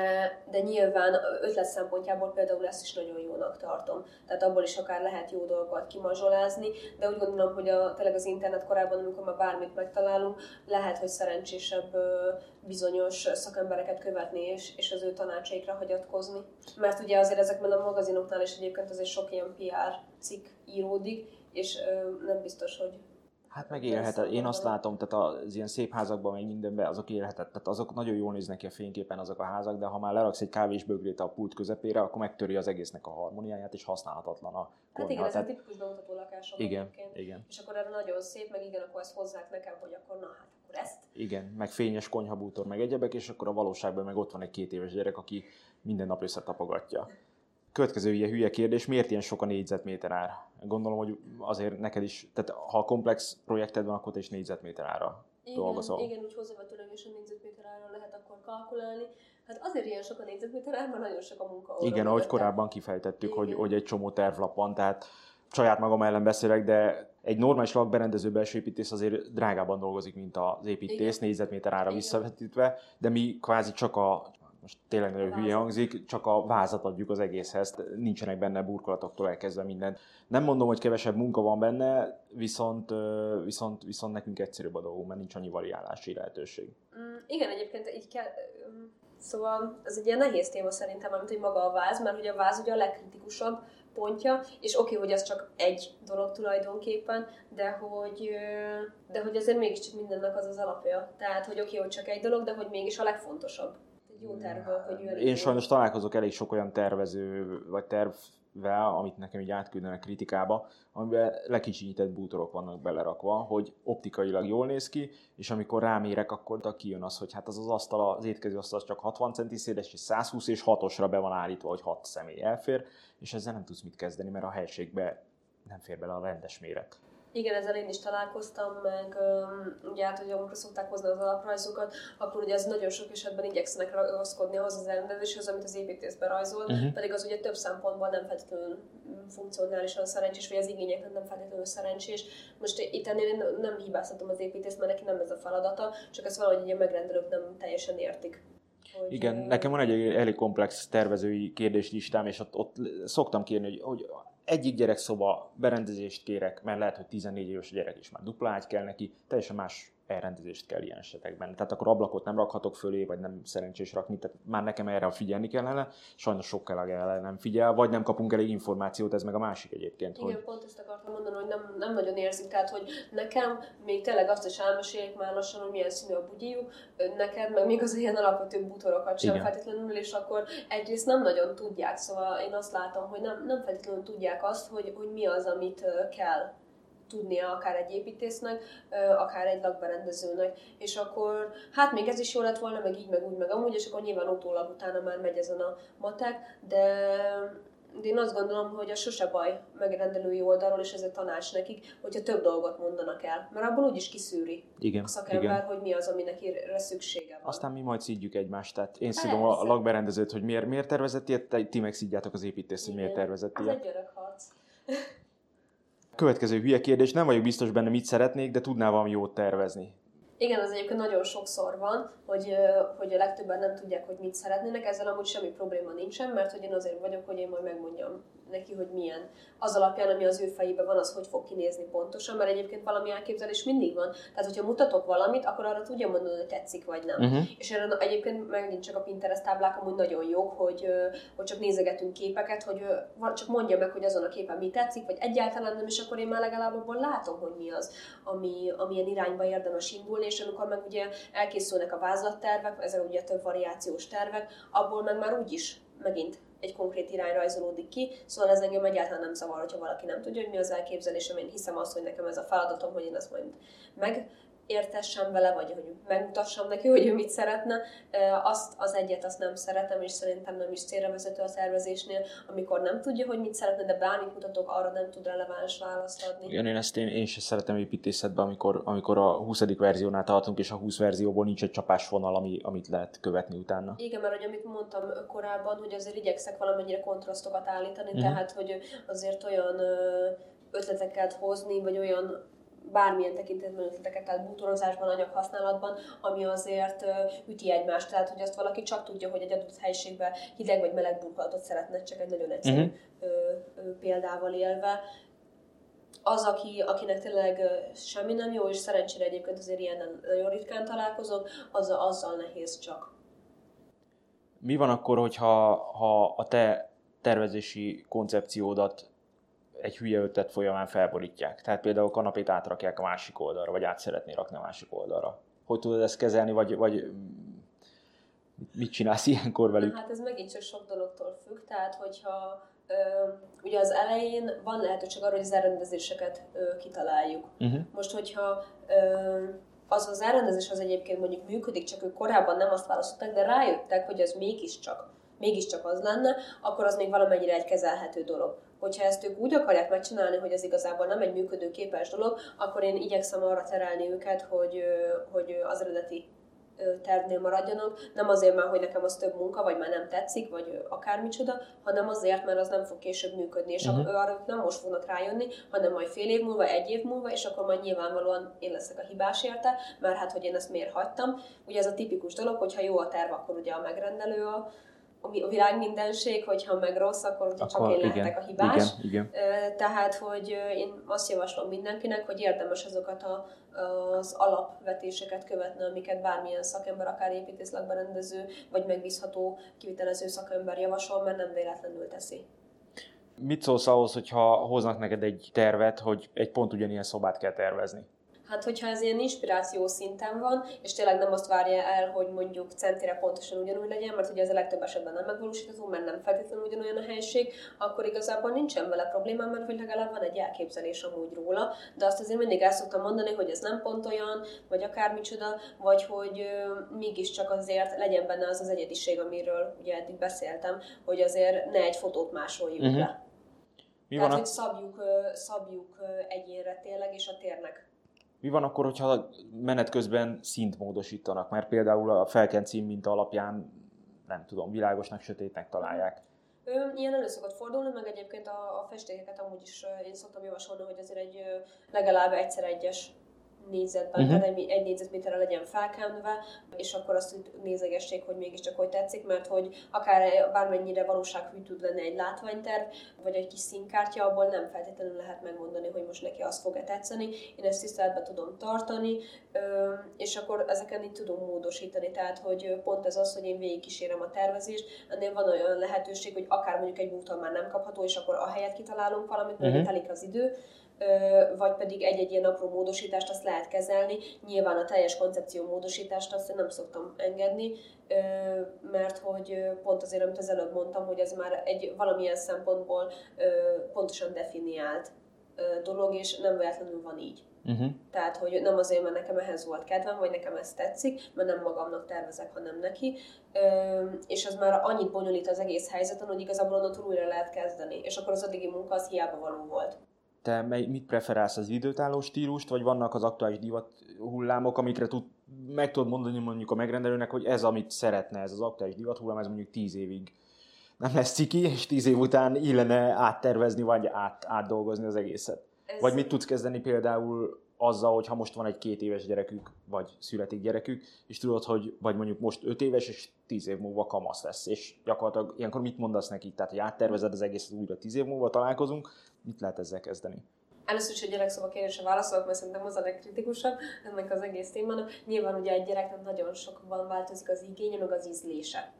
de nyilván ötlet szempontjából például ezt is nagyon jónak tartom. Tehát abból is akár lehet jó dolgokat kimazsolázni, de úgy gondolom, hogy a, tényleg az internet korában, amikor már bármit megtalálunk, lehet, hogy szerencsésebb bizonyos szakembereket követni és, és az ő tanácsaikra hagyatkozni. Mert ugye azért ezekben a magazinoknál is egyébként azért sok ilyen PR cikk íródik, és nem biztos, hogy Hát meg élhetett. Én azt látom, tehát az ilyen szép házakban, meg mindenben, azok élhetett. Tehát azok nagyon jól néznek ki a fényképen azok a házak, de ha már leraksz egy kávésbögrét a pult közepére, akkor megtöri az egésznek a harmóniáját, és használhatatlan a Hát konyha. igen, ez a Tehát- tipikus bemutató lakásom igen, egyébként. igen, És akkor erre nagyon szép, meg igen, akkor ezt hozzák nekem, hogy akkor na hát akkor ezt. igen, meg fényes konyhabútor, meg egyebek, és akkor a valóságban meg ott van egy két éves gyerek, aki minden nap összetapogatja. Következő ilyen hülye kérdés, miért ilyen sok a négyzetméter ár? Gondolom, hogy azért neked is, tehát ha komplex projekted van, akkor te is négyzetméter ára Igen, dolgozol. igen, úgy hozzávetőlegesen négyzetméter áron lehet akkor kalkulálni. Hát azért ilyen sok a négyzetméter ár, mert nagyon sok a munka. Igen, ahogy korábban kifejtettük, hogy, Igen. hogy egy csomó tervlap van, tehát saját magam ellen beszélek, de egy normális lakberendező belső építész azért drágában dolgozik, mint az építész, Igen. négyzetméter ára Igen. visszavetítve, de mi kvázi csak a most tényleg nagyon hülye hangzik, csak a vázat adjuk az egészhez, nincsenek benne burkolatoktól elkezdve minden. Nem mondom, hogy kevesebb munka van benne, viszont, viszont, viszont nekünk egyszerűbb a dolgunk, mert nincs annyi variálási lehetőség. Mm, igen, egyébként így kell... mm, Szóval ez egy ilyen nehéz téma szerintem, mint hogy maga a váz, mert ugye a váz ugye a legkritikusabb pontja, és oké, hogy az csak egy dolog tulajdonképpen, de hogy, de hogy azért mégiscsak mindennek az az alapja. Tehát, hogy oké, hogy csak egy dolog, de hogy mégis a legfontosabb. Jó tervből, hogy jön. Én sajnos találkozok elég sok olyan tervező, vagy tervvel, amit nekem így átküldenek kritikába, amiben lekicsinyített bútorok vannak belerakva, hogy optikailag jól néz ki, és amikor rámérek, akkor kijön az, hogy hát az az asztal, az étkező asztal csak 60 centi széles, és 120 és 6-osra be van állítva, hogy 6 személy elfér, és ezzel nem tudsz mit kezdeni, mert a helységbe nem fér bele a rendes méret. Igen, ezzel én is találkoztam, meg öm, ugye hát, hogy amikor szokták hozni az alaprajzokat, akkor ugye az nagyon sok esetben igyekszenek ragaszkodni ahhoz az elrendezéshez, amit az építészben rajzol, Mhm. pedig az ugye több szempontból nem feltétlenül funkcionálisan szerencsés, vagy az igényeknek nem feltétlenül szerencsés. Most itt ennél én nem hibáztatom az építészt, mert neki nem ez a feladata, csak ezt valahogy ugye a megrendelők nem teljesen értik. Hogy, Igen, ö, nekem van egy elég komplex tervezői kérdéslistám, és ott, ott szoktam kérni, hogy, hogy egyik gyerekszoba berendezést kérek, mert lehet, hogy 14 éves a gyerek is már dupla ágy kell neki, teljesen más elrendezést kell ilyen esetekben. Tehát akkor ablakot nem rakhatok fölé, vagy nem szerencsés rakni, tehát már nekem erre figyelni kellene, sajnos sokkal erre nem figyel, vagy nem kapunk elég információt, ez meg a másik egyébként, Igen, hogy pont ezt akartam mondani, hogy nem, nem nagyon érzik, tehát hogy nekem még tényleg azt is elmesélik már lassan, hogy milyen színű a bugyiuk, neked meg még az ilyen alapvető bútorokat sem Igen. feltétlenül, és akkor egyrészt nem nagyon tudják, szóval én azt látom, hogy nem, nem feltétlenül tudják azt, hogy, hogy mi az, amit kell tudnia akár egy építésznek, akár egy lakberendezőnek, és akkor hát még ez is jó lett volna, meg így, meg úgy, meg amúgy, és akkor nyilván utólag utána már megy ezen a matek, de de én azt gondolom, hogy a sose baj megrendelői oldalról, és ez egy tanács nekik, hogyha több dolgot mondanak el. Mert abból úgyis kiszűri igen, a szakember, igen. hogy mi az, ami neki szüksége van. Aztán mi majd szidjuk egymást, tehát én szidom a lakberendezőt, hogy miért, miért tervezett ilyet, ti meg szidjátok az építészt, hogy miért tervezett Ez ilyet. egy örökharc. Következő hülye kérdés, nem vagyok biztos benne, mit szeretnék, de tudnál valami jót tervezni. Igen, az egyébként nagyon sokszor van, hogy, hogy a legtöbben nem tudják, hogy mit szeretnének, ezzel amúgy semmi probléma nincsen, mert hogy én azért vagyok, hogy én majd megmondjam neki, hogy milyen. Az alapján, ami az ő fejében van, az hogy fog kinézni pontosan, mert egyébként valami elképzelés mindig van. Tehát, hogyha mutatok valamit, akkor arra tudja mondani, hogy tetszik vagy nem. Uh-huh. És erre egyébként megint csak a Pinterest táblák amúgy nagyon jók, hogy, hogy csak nézegetünk képeket, hogy csak mondja meg, hogy azon a képen mi tetszik, vagy egyáltalán nem, és akkor én már legalább abból látom, hogy mi az, ami, amilyen irányba érdemes indulni, és amikor meg ugye elkészülnek a vázlattervek, ezek ugye több variációs tervek, abból meg már úgyis megint egy konkrét irány rajzolódik ki, szóval ez engem egyáltalán nem zavar, hogyha valaki nem tudja, hogy mi az elképzelésem, én hiszem azt, hogy nekem ez a feladatom, hogy én azt majd meg értessem vele, vagy hogy megmutassam neki, hogy ő mit szeretne, azt az egyet azt nem szeretem, és szerintem nem is célra vezető a szervezésnél, amikor nem tudja, hogy mit szeretne, de bármit mutatok, arra nem tud releváns választ adni. Igen, én ezt én, én sem szeretem építészetben, amikor, amikor a 20. verziónál tartunk, és a 20 verzióból nincs egy csapásvonal, ami, amit lehet követni utána. Igen, mert hogy amit mondtam korábban, hogy azért igyekszek valamennyire kontrasztokat állítani, uh-huh. tehát hogy azért olyan ötleteket hozni, vagy olyan bármilyen tekintetben ötleteket, tehát bútorozásban, anyaghasználatban, ami azért üti egymást. Tehát, hogy azt valaki csak tudja, hogy egy adott helyiségben hideg vagy meleg burkolatot szeretne, csak egy nagyon egyszerű uh-huh. példával élve az, aki, akinek tényleg semmi nem jó, és szerencsére egyébként azért ilyen nagyon ritkán találkozok, az, azzal nehéz csak. Mi van akkor, hogyha ha a te tervezési koncepciódat egy hülye ötlet folyamán felborítják. Tehát például a kanapét átrakják a másik oldalra, vagy át szeretné rakni a másik oldalra. Hogy tudod ezt kezelni, vagy, vagy mit csinálsz ilyenkor velük? Hát ez megint csak sok dologtól függ, tehát hogyha ö, ugye az elején van lehetőség arra, hogy az elrendezéseket ö, kitaláljuk. Uh-huh. Most, hogyha ö, az az elrendezés az egyébként mondjuk működik, csak ők korábban nem azt választották, de rájöttek, hogy az mégiscsak mégiscsak az lenne, akkor az még valamennyire egy kezelhető dolog hogyha ezt ők úgy akarják megcsinálni, hogy ez igazából nem egy működőképes dolog, akkor én igyekszem arra terelni őket, hogy, hogy az eredeti tervnél maradjanak, nem azért már, hogy nekem az több munka, vagy már nem tetszik, vagy akármicsoda, hanem azért, mert az nem fog később működni, és uh-huh. arra nem most fognak rájönni, hanem majd fél év múlva, egy év múlva, és akkor majd nyilvánvalóan én leszek a hibás érte, mert hát, hogy én ezt miért hagytam. Ugye ez a tipikus dolog, hogyha jó a terv, akkor ugye a megrendelő a, a világ mindenség, hogyha meg rossz, akkor, akkor csak én igen, lehetek a hibás. Igen, igen. Tehát, hogy én azt javaslom mindenkinek, hogy érdemes azokat a, az alapvetéseket követni, amiket bármilyen szakember, akár építész, lakberendező, vagy megbízható kivitelező szakember javasol, mert nem véletlenül teszi. Mit szólsz ahhoz, hogyha hoznak neked egy tervet, hogy egy pont ugyanilyen szobát kell tervezni? Hát, hogyha ez ilyen inspiráció szinten van, és tényleg nem azt várja el, hogy mondjuk centire pontosan ugyanúgy legyen, mert ugye ez a legtöbb esetben nem megvalósítható, mert nem feltétlenül ugyanolyan a helység, akkor igazából nincsen vele probléma, mert hogy legalább van egy elképzelés amúgy róla, de azt azért mindig el szoktam mondani, hogy ez nem pont olyan, vagy akármicsoda, vagy hogy ö, mégiscsak azért legyen benne az az egyediség, amiről ugye eddig beszéltem, hogy azért ne egy fotót másoljuk uh-huh. le. Mi Tehát, van a... hogy szabjuk, szabjuk egyénre tényleg, és a térnek mi van akkor, hogyha menet közben szint módosítanak? Mert például a felkent cím minta alapján, nem tudom, világosnak, sötétnek találják. Ő, ilyen elő szokott fordulni, meg egyébként a, a festékeket amúgy is én szoktam javasolni, hogy azért egy legalább egyszer egyes négyzetben, uh-huh. tehát egy, egy négyzetméterre legyen felkenve, és akkor azt nézegessék, hogy mégiscsak hogy tetszik, mert hogy akár bármennyire valósághű tud lenni egy látványterv, vagy egy kis színkártya, abból nem feltétlenül lehet megmondani, hogy most neki azt fog-e tetszeni. Én ezt tiszteletbe tudom tartani, és akkor ezeken így tudom módosítani. Tehát, hogy pont ez az, hogy én végigkísérem a tervezést, ennél van olyan lehetőség, hogy akár mondjuk egy úton már nem kapható, és akkor a helyet kitalálunk valamit, mert uh-huh. telik az idő, vagy pedig egy-egy ilyen apró módosítást azt lehet kezelni. Nyilván a teljes koncepció módosítást azt nem szoktam engedni, mert hogy pont azért, amit az előbb mondtam, hogy ez már egy valamilyen szempontból pontosan definiált dolog, és nem véletlenül van így. Uh-huh. Tehát, hogy nem azért, mert nekem ehhez volt kedvem, vagy nekem ez tetszik, mert nem magamnak tervezek, hanem neki. és az már annyit bonyolít az egész helyzeten, hogy igazából onnantól újra lehet kezdeni. És akkor az addigi munka az hiába való volt te mit preferálsz az időtálló stílust, vagy vannak az aktuális divat hullámok, amikre tud, meg tudod mondani mondjuk a megrendelőnek, hogy ez, amit szeretne, ez az aktuális divat hullám, ez mondjuk tíz évig nem lesz ciki, és tíz év után illene áttervezni, vagy át, átdolgozni az egészet. Ez... Vagy mit tudsz kezdeni például azzal, hogy ha most van egy két éves gyerekük, vagy születik gyerekük, és tudod, hogy vagy mondjuk most öt éves, és tíz év múlva kamasz lesz, és gyakorlatilag ilyenkor mit mondasz neki? Tehát, hogy áttervezed az egészet újra tíz év múlva találkozunk, mit lehet ezzel kezdeni? Először is a gyerekszoba kérdése válaszolok, mert szerintem az a legkritikusabb ennek az egész témának. Nyilván ugye egy gyereknek nagyon sokban változik az igénye, meg az ízlése.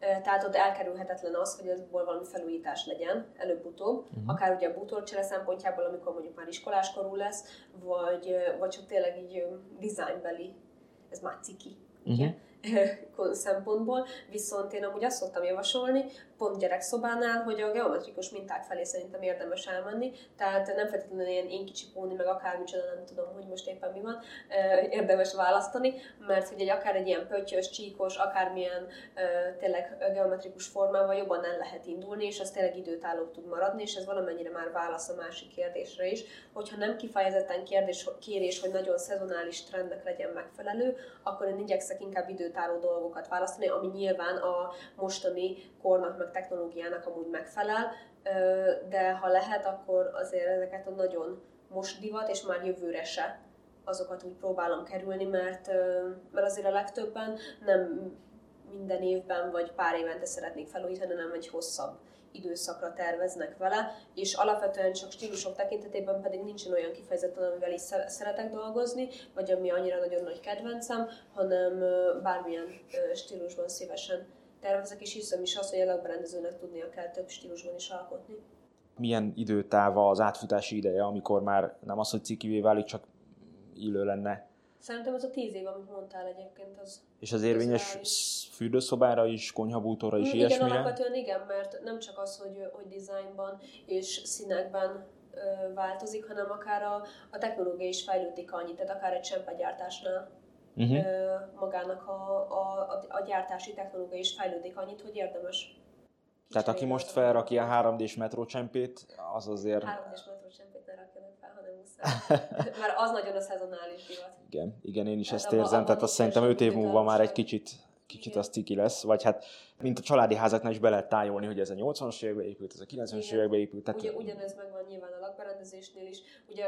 Tehát ott elkerülhetetlen az, hogy azból valami felújítás legyen előbb-utóbb, uh-huh. akár ugye a bútorcsere szempontjából, amikor mondjuk már iskoláskorú lesz, vagy, vagy csak tényleg így designbeli, ez már ciki, uh-huh. szempontból, viszont én amúgy azt szoktam javasolni, pont gyerekszobánál, hogy a geometrikus minták felé szerintem érdemes elmenni, tehát nem feltétlenül ilyen én kicsi póni, meg akármicsoda, nem tudom, hogy most éppen mi van, érdemes választani, mert hogy egy akár egy ilyen pöttyös, csíkos, akármilyen tényleg geometrikus formával jobban el lehet indulni, és az tényleg időtálló tud maradni, és ez valamennyire már válasz a másik kérdésre is, hogyha nem kifejezetten kérdés, kérés, hogy nagyon szezonális trendnek legyen megfelelő, akkor én igyekszek inkább időtálló dolgokat választani, ami nyilván a mostani kornak meg technológiának amúgy megfelel, de ha lehet, akkor azért ezeket a nagyon most divat, és már jövőre se azokat úgy próbálom kerülni, mert, mert azért a legtöbben nem minden évben vagy pár évente szeretnék felújítani, hanem egy hosszabb időszakra terveznek vele, és alapvetően csak stílusok tekintetében pedig nincsen olyan kifejezetten, amivel is szeretek dolgozni, vagy ami annyira nagyon nagy kedvencem, hanem bármilyen stílusban szívesen tervezek, és hiszem is azt, hogy a lakberendezőnek tudnia kell több stílusban is alkotni. Milyen időtáva az átfutási ideje, amikor már nem az, hogy cikivé válik, csak illő lenne? Szerintem az a tíz év, amit mondtál egyébként, az És az érvényes az fürdőszobára is, konyhabútorra is, mm, igen, ilyesmire? Igen, alapvetően igen, mert nem csak az, hogy, hogy dizájnban és színekben ö, változik, hanem akár a, a technológia is fejlődik annyit, tehát akár egy csempegyártásnál uh-huh. magának a, a, a gyártási technológia is fejlődik annyit, hogy érdemes. Tehát aki most felrakja a 3D-s metrócsempét, az azért... 3D-s metrócsempét ne rakjanak Mert az nagyon a szezonális divat. Igen, igen, én is hát ezt érzem, tehát azt szerintem 5 év múlva már egy kicsit kicsit az ciki lesz, vagy hát mint a családi házaknál is be lehet tájolni, hogy ez a 80-as évekbe épült, ez a 90-as évekbe épült. Tehát... Ugye, ugyanez megvan nyilván a lakberendezésnél is. Ugye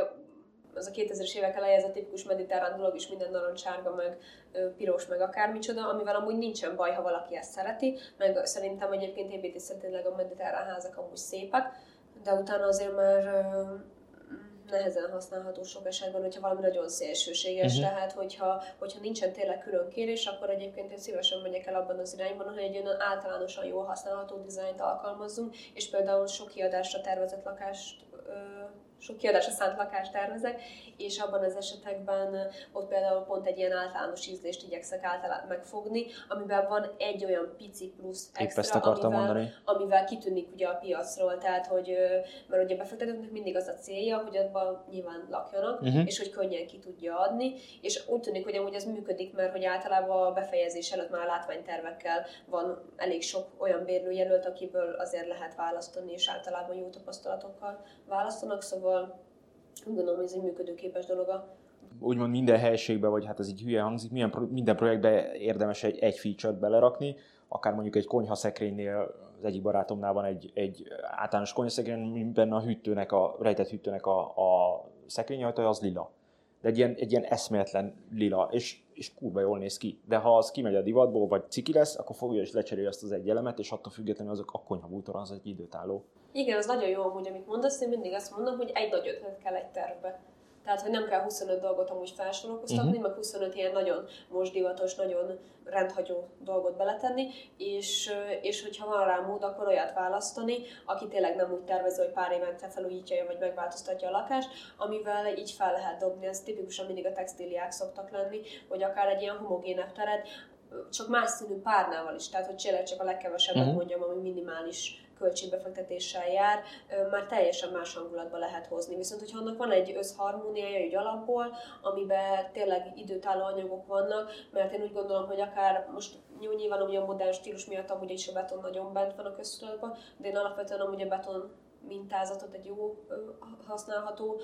az a 2000-es évek elején ez a tipikus mediterrán dolog is minden narancsárga, meg piros, meg akármicsoda, amivel amúgy nincsen baj, ha valaki ezt szereti, meg szerintem egyébként építészetileg a mediterrán házak amúgy szépek, de utána azért már nehezen használható sok esetben, hogyha valami nagyon szélsőséges, uh-huh. tehát hogyha, hogyha nincsen tényleg külön kérés, akkor egyébként én szívesen megyek el abban az irányban, hogy egy olyan általánosan jól használható dizájnt alkalmazzunk, és például sok kiadásra tervezett lakást sok kiadásra szánt lakást tervezek, és abban az esetekben ott például pont egy ilyen általános ízlést igyekszek általában megfogni, amiben van egy olyan pici plusz extra, amivel, mondani. amivel kitűnik ugye a piacról, tehát hogy, mert ugye befektetőknek mindig az a célja, hogy abban nyilván lakjanak, uh-huh. és hogy könnyen ki tudja adni, és úgy tűnik, hogy amúgy ez működik, mert hogy általában a befejezés előtt már látványtervekkel van elég sok olyan bérlőjelölt, akiből azért lehet választani, és általában jó tapasztalatokkal választanak, szóval Szóval gondolom, hogy ez egy működőképes dolog a úgymond minden helységbe, vagy hát ez így hülye hangzik, milyen, minden projektbe érdemes egy, egy feature-t belerakni, akár mondjuk egy konyha szekrénynél, az egyik barátomnál van egy, egy általános konyha szekrény, benne a hűtőnek, a rejtett hűtőnek a, a szekrényajtaja az lila. De egy ilyen, egy ilyen eszméletlen lila, és, és kurva jól néz ki. De ha az kimegy a divatból, vagy ciki lesz, akkor fogja és lecseréli azt az egy elemet, és attól függetlenül azok a konyhabútor az egy időtálló. Igen, az nagyon jó amúgy, amit mondasz, én mindig azt mondom, hogy egy nagy ötlet kell egy tervbe. Tehát, hogy nem kell 25 dolgot amúgy felsorolkoztatni, uh-huh. meg 25 ilyen nagyon most divatos, nagyon rendhagyó dolgot beletenni, és, és hogyha van rá mód, akkor olyat választani, aki tényleg nem úgy tervezi, hogy pár évente felújítja vagy megváltoztatja a lakást, amivel így fel lehet dobni. Ez tipikusan mindig a textíliák szoktak lenni, hogy akár egy ilyen homogénebb teret, csak más színű párnával is, tehát hogy tényleg csak a legkevesebbet uh-huh. mondjam, ami minimális költségbefektetéssel jár, már teljesen más hangulatba lehet hozni. Viszont, hogyha annak van egy összharmóniája egy alapból, amiben tényleg időtálló anyagok vannak, mert én úgy gondolom, hogy akár most jó, nyilván ugye a modern stílus miatt amúgy is a beton nagyon bent van a köztudatban, de én alapvetően amúgy a beton mintázatot egy jó használható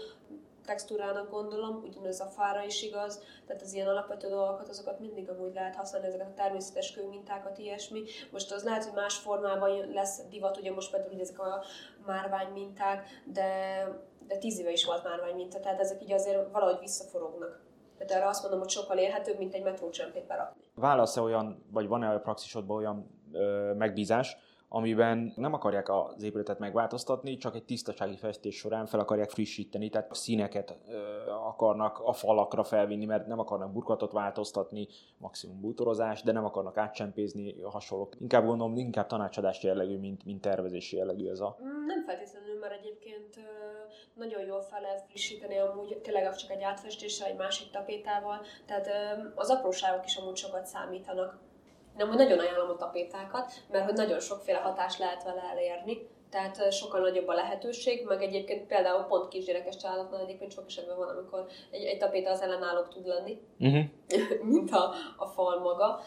textúrának gondolom, ugyanez a fára is igaz, tehát az ilyen alapvető dolgokat, azokat mindig amúgy lehet használni, ezeket a természetes kőmintákat, ilyesmi. Most az lehet, hogy más formában lesz divat, ugye most például ugye ezek a márvány minták, de, de tíz éve is volt márvány minta, tehát ezek így azért valahogy visszaforognak. Tehát erre azt mondom, hogy sokkal élhetőbb, mint egy metrócsempét berakni. Válasz-e olyan, vagy van-e a praxisodban olyan ö, megbízás, amiben nem akarják az épületet megváltoztatni, csak egy tisztasági festés során fel akarják frissíteni, tehát színeket ö, akarnak a falakra felvinni, mert nem akarnak burkatot változtatni, maximum bútorozás, de nem akarnak átcsempézni hasonlók. Inkább gondolom, inkább tanácsadás jellegű, mint, mint tervezési jellegű ez a... Mm, nem feltétlenül, mert egyébként nagyon jól fel lehet frissíteni amúgy tényleg csak egy átfestéssel, egy másik tapétával, tehát az apróságok is amúgy sokat számítanak nem, hogy nagyon ajánlom a tapétákat, mert hogy nagyon sokféle hatást lehet vele elérni, tehát sokkal nagyobb a lehetőség, meg egyébként például pont kisgyerekes családoknál egyébként sok esetben van, amikor egy, egy tapéta az ellenállóbb tud lenni, uh-huh. mint a, a fal maga.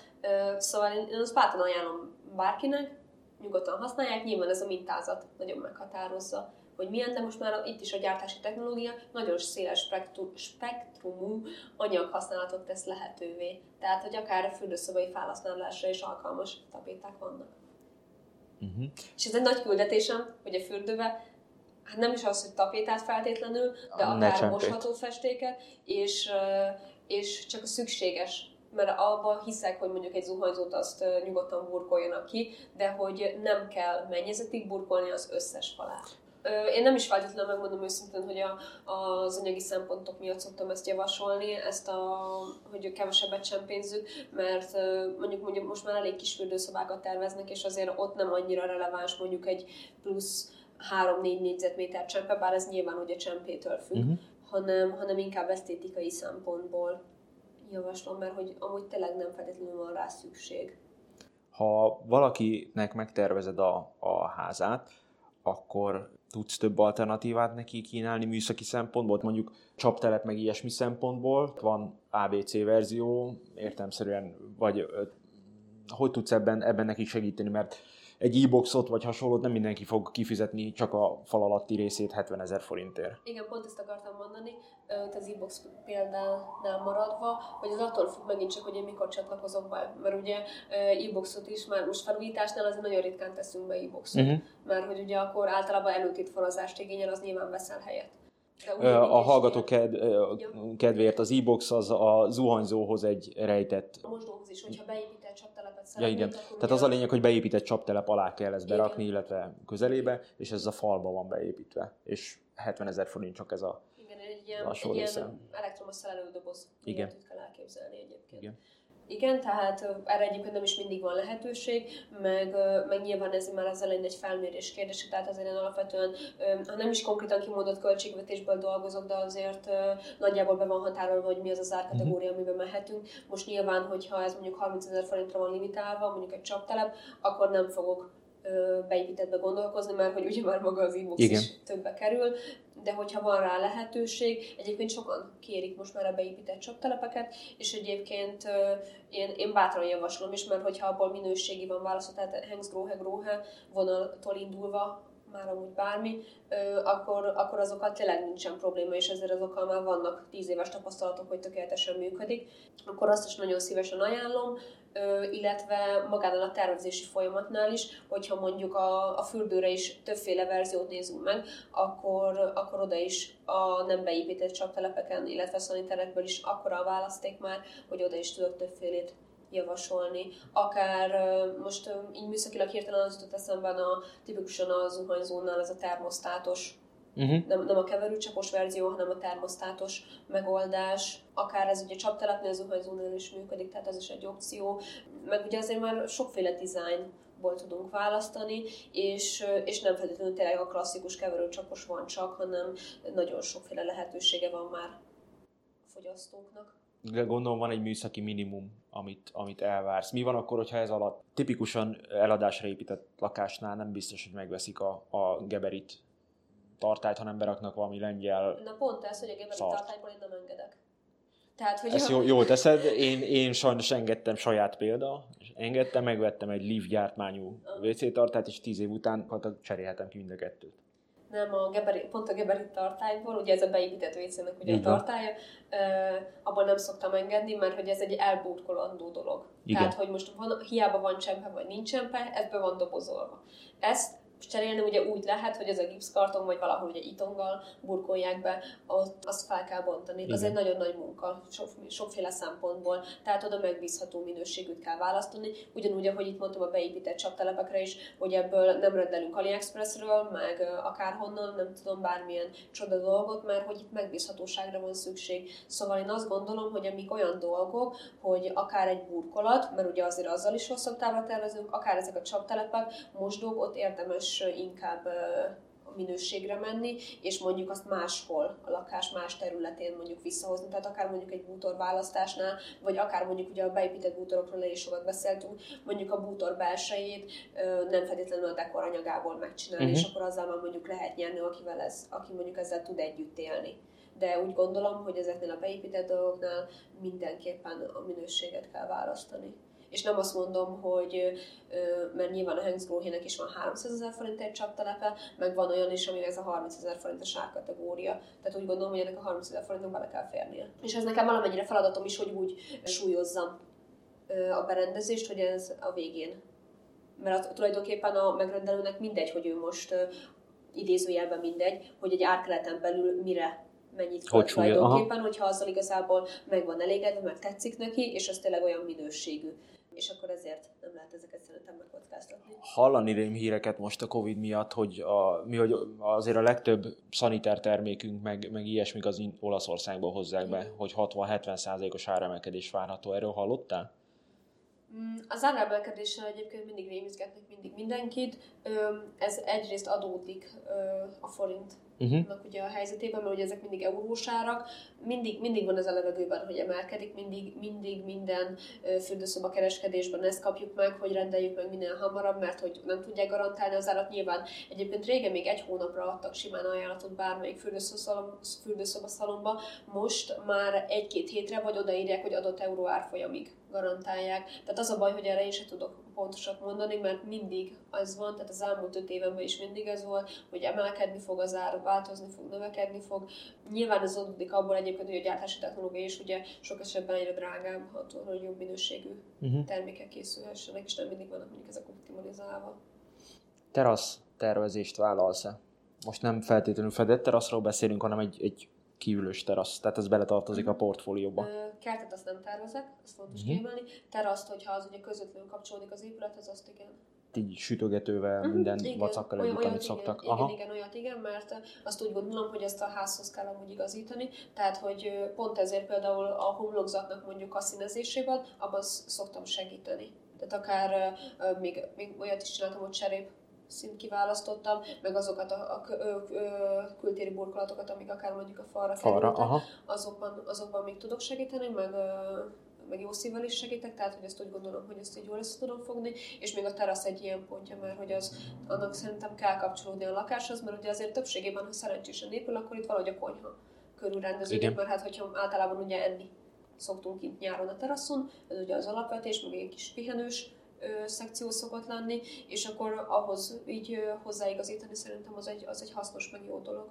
Szóval én, én azt bátran ajánlom bárkinek, nyugodtan használják, nyilván ez a mintázat nagyon meghatározza hogy milyen, de most már itt is a gyártási technológia nagyon széles spektrumú anyaghasználatot tesz lehetővé. Tehát, hogy akár a fürdőszobai felhasználásra is alkalmas tapéták vannak. Uh-huh. És ez egy nagy küldetésem, hogy a fürdőbe hát nem is az, hogy tapétát feltétlenül, de akár mosható festéket, és, és csak a szükséges mert abban hiszek, hogy mondjuk egy zuhanyzót azt nyugodtan burkoljanak ki, de hogy nem kell mennyezetig burkolni az összes falát. Én nem is feltétlenül megmondom őszintén, hogy a, az anyagi szempontok miatt szoktam ezt javasolni, ezt a, hogy kevesebbet sem pénzük, mert mondjuk, mondjuk most már elég kis fürdőszobákat terveznek, és azért ott nem annyira releváns mondjuk egy plusz 3-4 négyzetméter csempe, bár ez nyilván ugye csempétől függ, uh-huh. hanem, hanem inkább esztétikai szempontból javaslom, mert hogy amúgy tényleg nem feltétlenül van rá szükség. Ha valakinek megtervezed a, a házát, akkor tudsz több alternatívát neki kínálni műszaki szempontból, mondjuk csaptelep meg ilyesmi szempontból. Van ABC verzió, értelmszerűen, vagy hogy tudsz ebben, ebben neki segíteni, mert egy e-boxot vagy hasonlót nem mindenki fog kifizetni csak a fal alatti részét 70 ezer forintért. Igen, pont ezt akartam mondani, az e-box példánál maradva, hogy az attól függ megint csak, hogy én mikor csatlakozok be, mert ugye e-boxot is már most felújításnál azért nagyon ritkán teszünk be e-boxot, uh-huh. mert hogy ugye akkor általában előtétfalazást igényel, az nyilván veszel helyet. A hallgató ked, kedvéért az e-box az a zuhanyzóhoz egy rejtett... A mosdóhoz is, hogyha beépített csaptelepet szeretnéd, ja, igen. Tehát az a lényeg, hogy beépített csaptelep alá kell ezt berakni, igen. illetve közelébe, és ez a falba van beépítve. És 70 ezer forint csak ez a Igen, egy ilyen, egy ilyen elektromos szerelődoboz. Igen. Ilyet kell elképzelni egyébként. Igen. Igen, tehát erre egyébként nem is mindig van lehetőség, meg, meg nyilván ez már az elején egy felmérés kérdése, tehát azért én alapvetően, ha nem is konkrétan kimondott költségvetésből dolgozok, de azért nagyjából be van határolva, hogy mi az az árkategória, mhm. amiben mehetünk. Most nyilván, hogyha ez mondjuk 30 ezer forintra van limitálva, mondjuk egy csaptelep, akkor nem fogok beépítettbe gondolkozni, mert hogy ugye már maga az e is többbe kerül, de hogyha van rá lehetőség, egyébként sokan kérik most már a beépített csaptelepeket, és egyébként én, én bátran javaslom is, mert hogyha abból minőségi van választhat, tehát Hengsgrohe Grohe vonaltól indulva, már amúgy bármi, akkor, akkor azokkal tényleg nincsen probléma, és ezért azokkal már vannak tíz éves tapasztalatok, hogy tökéletesen működik. Akkor azt is nagyon szívesen ajánlom, illetve magánál a tervezési folyamatnál is, hogyha mondjuk a, a fürdőre is többféle verziót nézünk meg, akkor, akkor oda is a nem beépített csaptelepeken, illetve szaniterekből is akkora a választék már, hogy oda is tudok többfélét javasolni. Akár most így műszakilag hirtelen az jutott eszembe a tipikusan a zuhanyzónál ez a termosztátos Uh-huh. Nem, nem a keverőcsapos verzió, hanem a termosztátos megoldás. Akár ez ugye csaptelepnél, az zuhanyzónál is működik, tehát ez is egy opció. Meg ugye azért már sokféle dizájnból tudunk választani, és, és nem feltétlenül tényleg a klasszikus keverőcsapos van csak, hanem nagyon sokféle lehetősége van már a fogyasztóknak gondolom van egy műszaki minimum, amit, amit elvársz. Mi van akkor, hogyha ez alatt tipikusan eladásra épített lakásnál nem biztos, hogy megveszik a, a geberit tartályt, hanem beraknak valami lengyel Na pont ez, hogy a geberit szart. tartályból én nem engedek. Tehát, hogy Ezt jó, jól teszed, én, én sajnos engedtem saját példa, és engedtem, megvettem egy Liv gyártmányú WC tartályt, és tíz év után cserélhetem ki mind a kettőt. Nem a geberi, pont a geberit tartályból, ugye ez a beépített vécének ugye a tartálya, abban nem szoktam engedni, mert hogy ez egy elbúrkolandó dolog. Igen. Tehát, hogy most van, hiába van csempe, vagy nincs csempe, ebbe van dobozolva. Ezt cserélni ugye úgy lehet, hogy ez a gipszkarton, vagy valahol ugye itonggal burkolják be, azt, azt fel kell bontani. Igen. Az egy nagyon nagy munka, sok, sokféle szempontból, tehát oda megbízható minőségűt kell választani. Ugyanúgy, ahogy itt mondtam a beépített csaptelepekre is, hogy ebből nem rendelünk AliExpressről, meg akárhonnan, nem tudom, bármilyen csoda dolgot, mert hogy itt megbízhatóságra van szükség. Szóval én azt gondolom, hogy amik olyan dolgok, hogy akár egy burkolat, mert ugye azért azzal is hosszabb távra tervezünk, akár ezek a csaptelepek, mosdók, ott érdemes inkább a minőségre menni, és mondjuk azt máshol, a lakás más területén mondjuk visszahozni. Tehát akár mondjuk egy bútor választásnál, vagy akár mondjuk ugye a beépített bútorokról le is sokat beszéltünk, mondjuk a bútor belsejét nem feltétlenül a dekor anyagából megcsinálni, uh-huh. és akkor azzal már mondjuk lehet nyerni, akivel ez, aki mondjuk ezzel tud együtt élni. De úgy gondolom, hogy ezeknél a beépített dolgoknál mindenképpen a minőséget kell választani és nem azt mondom, hogy mert nyilván a Hengsgróhének is van 300 ezer forint egy csaptelepe, meg van olyan is, ami ez a 30 ezer forint a sárkategória. Tehát úgy gondolom, hogy ennek a 30 ezer forintnak bele kell férnie. És ez nekem valamennyire feladatom is, hogy úgy súlyozzam a berendezést, hogy ez a végén. Mert az, tulajdonképpen a megrendelőnek mindegy, hogy ő most idézőjelben mindegy, hogy egy árkeleten belül mire mennyit hogy tulajdonképpen, hogyha azzal igazából meg van elégedve, meg tetszik neki, és az tényleg olyan minőségű és akkor ezért nem lehet ezeket szerintem megkockáztatni. Hallani rém híreket most a Covid miatt, hogy, a, mi, hogy azért a legtöbb szaniter termékünk, meg, meg ilyesmik az Olaszországból hozzák be, mm. hogy 60-70 százalékos áremelkedés várható. Erről hallottál? Mm, az áremelkedéssel egyébként mindig rémizgetnek mindig mindenkit. Ez egyrészt adódik a forint uh-huh. ugye a helyzetében, mert ugye ezek mindig eurós árak, mindig, mindig van ez a levegőben, hogy emelkedik, mindig, mindig minden fürdőszoba kereskedésben ezt kapjuk meg, hogy rendeljük meg minél hamarabb, mert hogy nem tudják garantálni az árat. Nyilván egyébként régen még egy hónapra adtak simán ajánlatot bármelyik fürdőszoba szalomba, most már egy-két hétre vagy odaírják, hogy adott euró árfolyamig garantálják. Tehát az a baj, hogy erre én sem tudok pontosat mondani, mert mindig az van, tehát az elmúlt öt évenben is mindig ez volt, hogy emelkedni fog az ár, változni fog, növekedni fog. Nyilván ez adódik abból egyébként, hogy a gyártási technológia is ugye sok esetben egyre drágább, hogy jobb minőségű uh-huh. termékek készülhessenek, és nem mindig vannak mondjuk ezek optimalizálva. Terasz tervezést vállalsz-e? Most nem feltétlenül fedett teraszról beszélünk, hanem egy, egy kívülös terasz, tehát ez beletartozik a portfólióba. Kertet azt nem tervezek, azt fontos uh-huh. kiemelni. Teraszt, hogyha az ugye közvetlenül kapcsolódik az épülethez, azt igen. Így sütögetővel, uh-huh. minden igen. vacakkal együtt, amit igen, szoktak. Igen, Aha. igen, olyat igen, mert azt úgy gondolom, hogy ezt a házhoz kell amúgy igazítani. Tehát, hogy pont ezért például a homlokzatnak mondjuk a színezésében, abban szoktam segíteni. Tehát akár még, még olyat is csináltam, hogy cserép szint kiválasztottam, meg azokat a, a, a, a kültéri burkolatokat, amik akár mondjuk a falra, falra kerültek, azokban, azokban még tudok segíteni, meg meg jó szívvel is segítek, tehát hogy ezt úgy gondolom, hogy ezt így jól össze tudom fogni, és még a terasz egy ilyen pontja, mert hogy az annak szerintem kell kapcsolódni a lakáshoz, mert ugye azért többségében, ha szerencsésen épül, akkor itt valahogy a konyha körül rendeződik, mert hát hogyha általában ugye enni szoktunk kint nyáron a teraszon, ez ugye az alapvetés, meg egy kis pihenős szekció szokott lenni, és akkor ahhoz így hozzáigazítani szerintem az egy, az egy hasznos, meg jó dolog.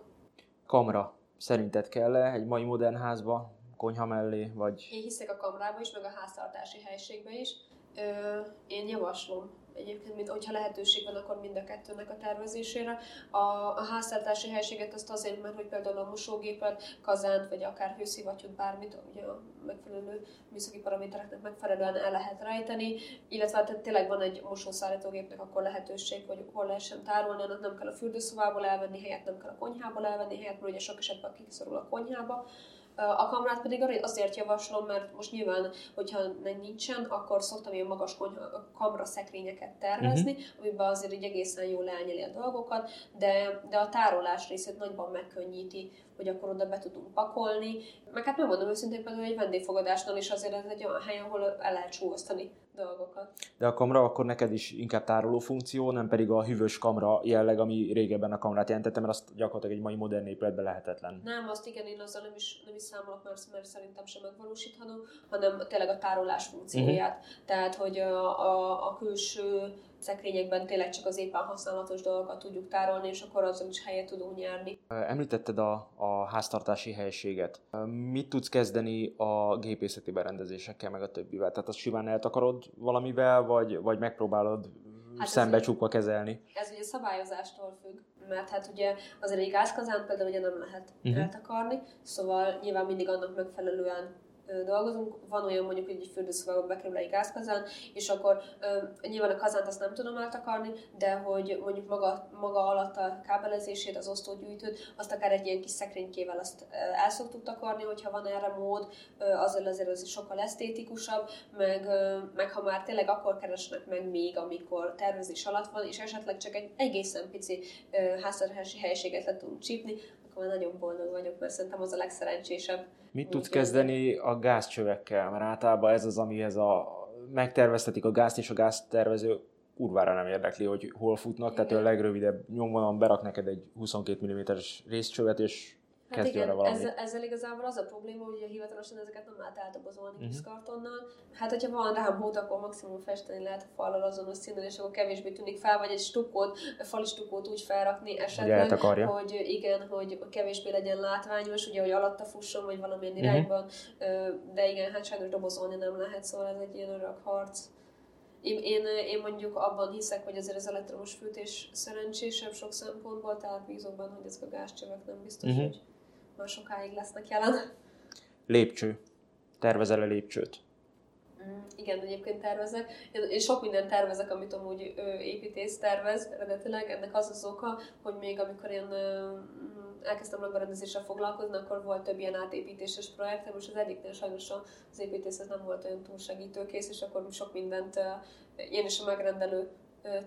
Kamra. Szerinted kell -e egy mai modern házba, konyha mellé, vagy... Én hiszek a kamrába is, meg a háztartási helységbe is. Ö, én javaslom egyébként, mint, hogyha lehetőség van, akkor mind a kettőnek a tervezésére. A, a háztartási helységet azt azért, mert hogy például a mosógépet, kazánt, vagy akár hőszivattyút, bármit, ugye a megfelelő műszaki paramétereknek megfelelően el lehet rejteni, illetve hát tényleg van egy mosószállítógépnek akkor lehetőség, hogy hol lehessen tárolni, annak nem kell a fürdőszobából elvenni helyet, nem kell a konyhából elvenni helyet, mert ugye sok esetben kiszorul a konyhába, a kamrát pedig azért javaslom, mert most nyilván, hogyha nincsen, akkor szoktam ilyen magas kamra szekrényeket tervezni, uh-huh. amiben azért így egészen jól elnyeli a dolgokat, de, de a tárolás részét nagyban megkönnyíti, hogy akkor oda be tudunk pakolni. Meg hát megmondom őszintén, például egy vendégfogadásnál is azért ez egy olyan hely, ahol el lehet csúsztani dolgokat. De a kamera akkor neked is inkább tároló funkció, nem pedig a hűvös kamera jelleg, ami régebben a kamerát jelentette, mert azt gyakorlatilag egy mai modern épületben lehetetlen. Nem, azt igen, én azzal nem is, nem is számolok, mert, mert szerintem sem megvalósítható, hanem tényleg a tárolás funkcióját. Uh-huh. Tehát, hogy a, a, a külső szekrényekben tényleg csak az éppen használatos dolgokat tudjuk tárolni, és akkor azon is helyet tudunk nyerni. Említetted a, a háztartási helységet. Mit tudsz kezdeni a gépészeti berendezésekkel, meg a többivel? Tehát azt simán eltakarod valamivel, vagy, vagy megpróbálod hát szembe csukva kezelni? Ez ugye szabályozástól függ, mert hát ugye azért egy gázkazán például ugye nem lehet uh-huh. eltakarni, szóval nyilván mindig annak megfelelően dolgozunk. Van olyan mondjuk, hogy egy fürdőszobába bekerül egy gázkazán, és akkor ö, nyilván a kazánt azt nem tudom eltakarni, de hogy mondjuk maga, maga alatt a kábelezését, az osztógyűjtőt, azt akár egy ilyen kis szekrénykével azt el szoktuk takarni, hogyha van erre mód, azért azért az sokkal esztétikusabb, meg, meg ha már tényleg akkor keresnek meg még, amikor tervezés alatt van, és esetleg csak egy egészen pici háztartási helyiséget le tudunk csípni, akkor nagyon boldog vagyok, mert szerintem az a legszerencsésebb Mit tudsz kezdeni a gázcsövekkel? Mert általában ez az, amihez a, megterveztetik a gázt, és a gáztervező kurvára nem érdekli, hogy hol futnak, Igen. tehát a legrövidebb nyomvonalon berak neked egy 22 mm-es részcsövet, és Hát igen, ezzel, ezzel igazából az a probléma, hogy a hivatalosan ezeket nem lehet átdobozolni uh-huh. kis kartonnal. Hát, hogyha van rám hót, akkor maximum festeni lehet a fallal azonos színen, és akkor kevésbé tűnik fel, vagy egy stukót, fali stukót úgy felrakni esetleg, hogy igen, hogy kevésbé legyen látványos, ugye, hogy alatta fusson, vagy valamilyen uh-huh. irányban, de igen, hát sajnos dobozolni nem lehet, szóval ez egy ilyen örök harc. Én, én, én mondjuk abban hiszek, hogy azért az elektromos fűtés szerencsésebb sok szempontból, tehát bízom benne, hogy ezek a gázcsövek nem biztos, uh-huh. hogy már sokáig lesznek jelen. Lépcső. Tervezel-e lépcsőt? Mm, igen, egyébként tervezek. Én sok mindent tervezek, amit amúgy ö, építész tervez eredetileg. Ennek az az oka, hogy még amikor én ö, elkezdtem lakberendezéssel foglalkozni, akkor volt több ilyen átépítéses projektem, és az egyiknél sajnos az építészet nem volt olyan túl segítőkész, és akkor sok mindent én is a megrendelő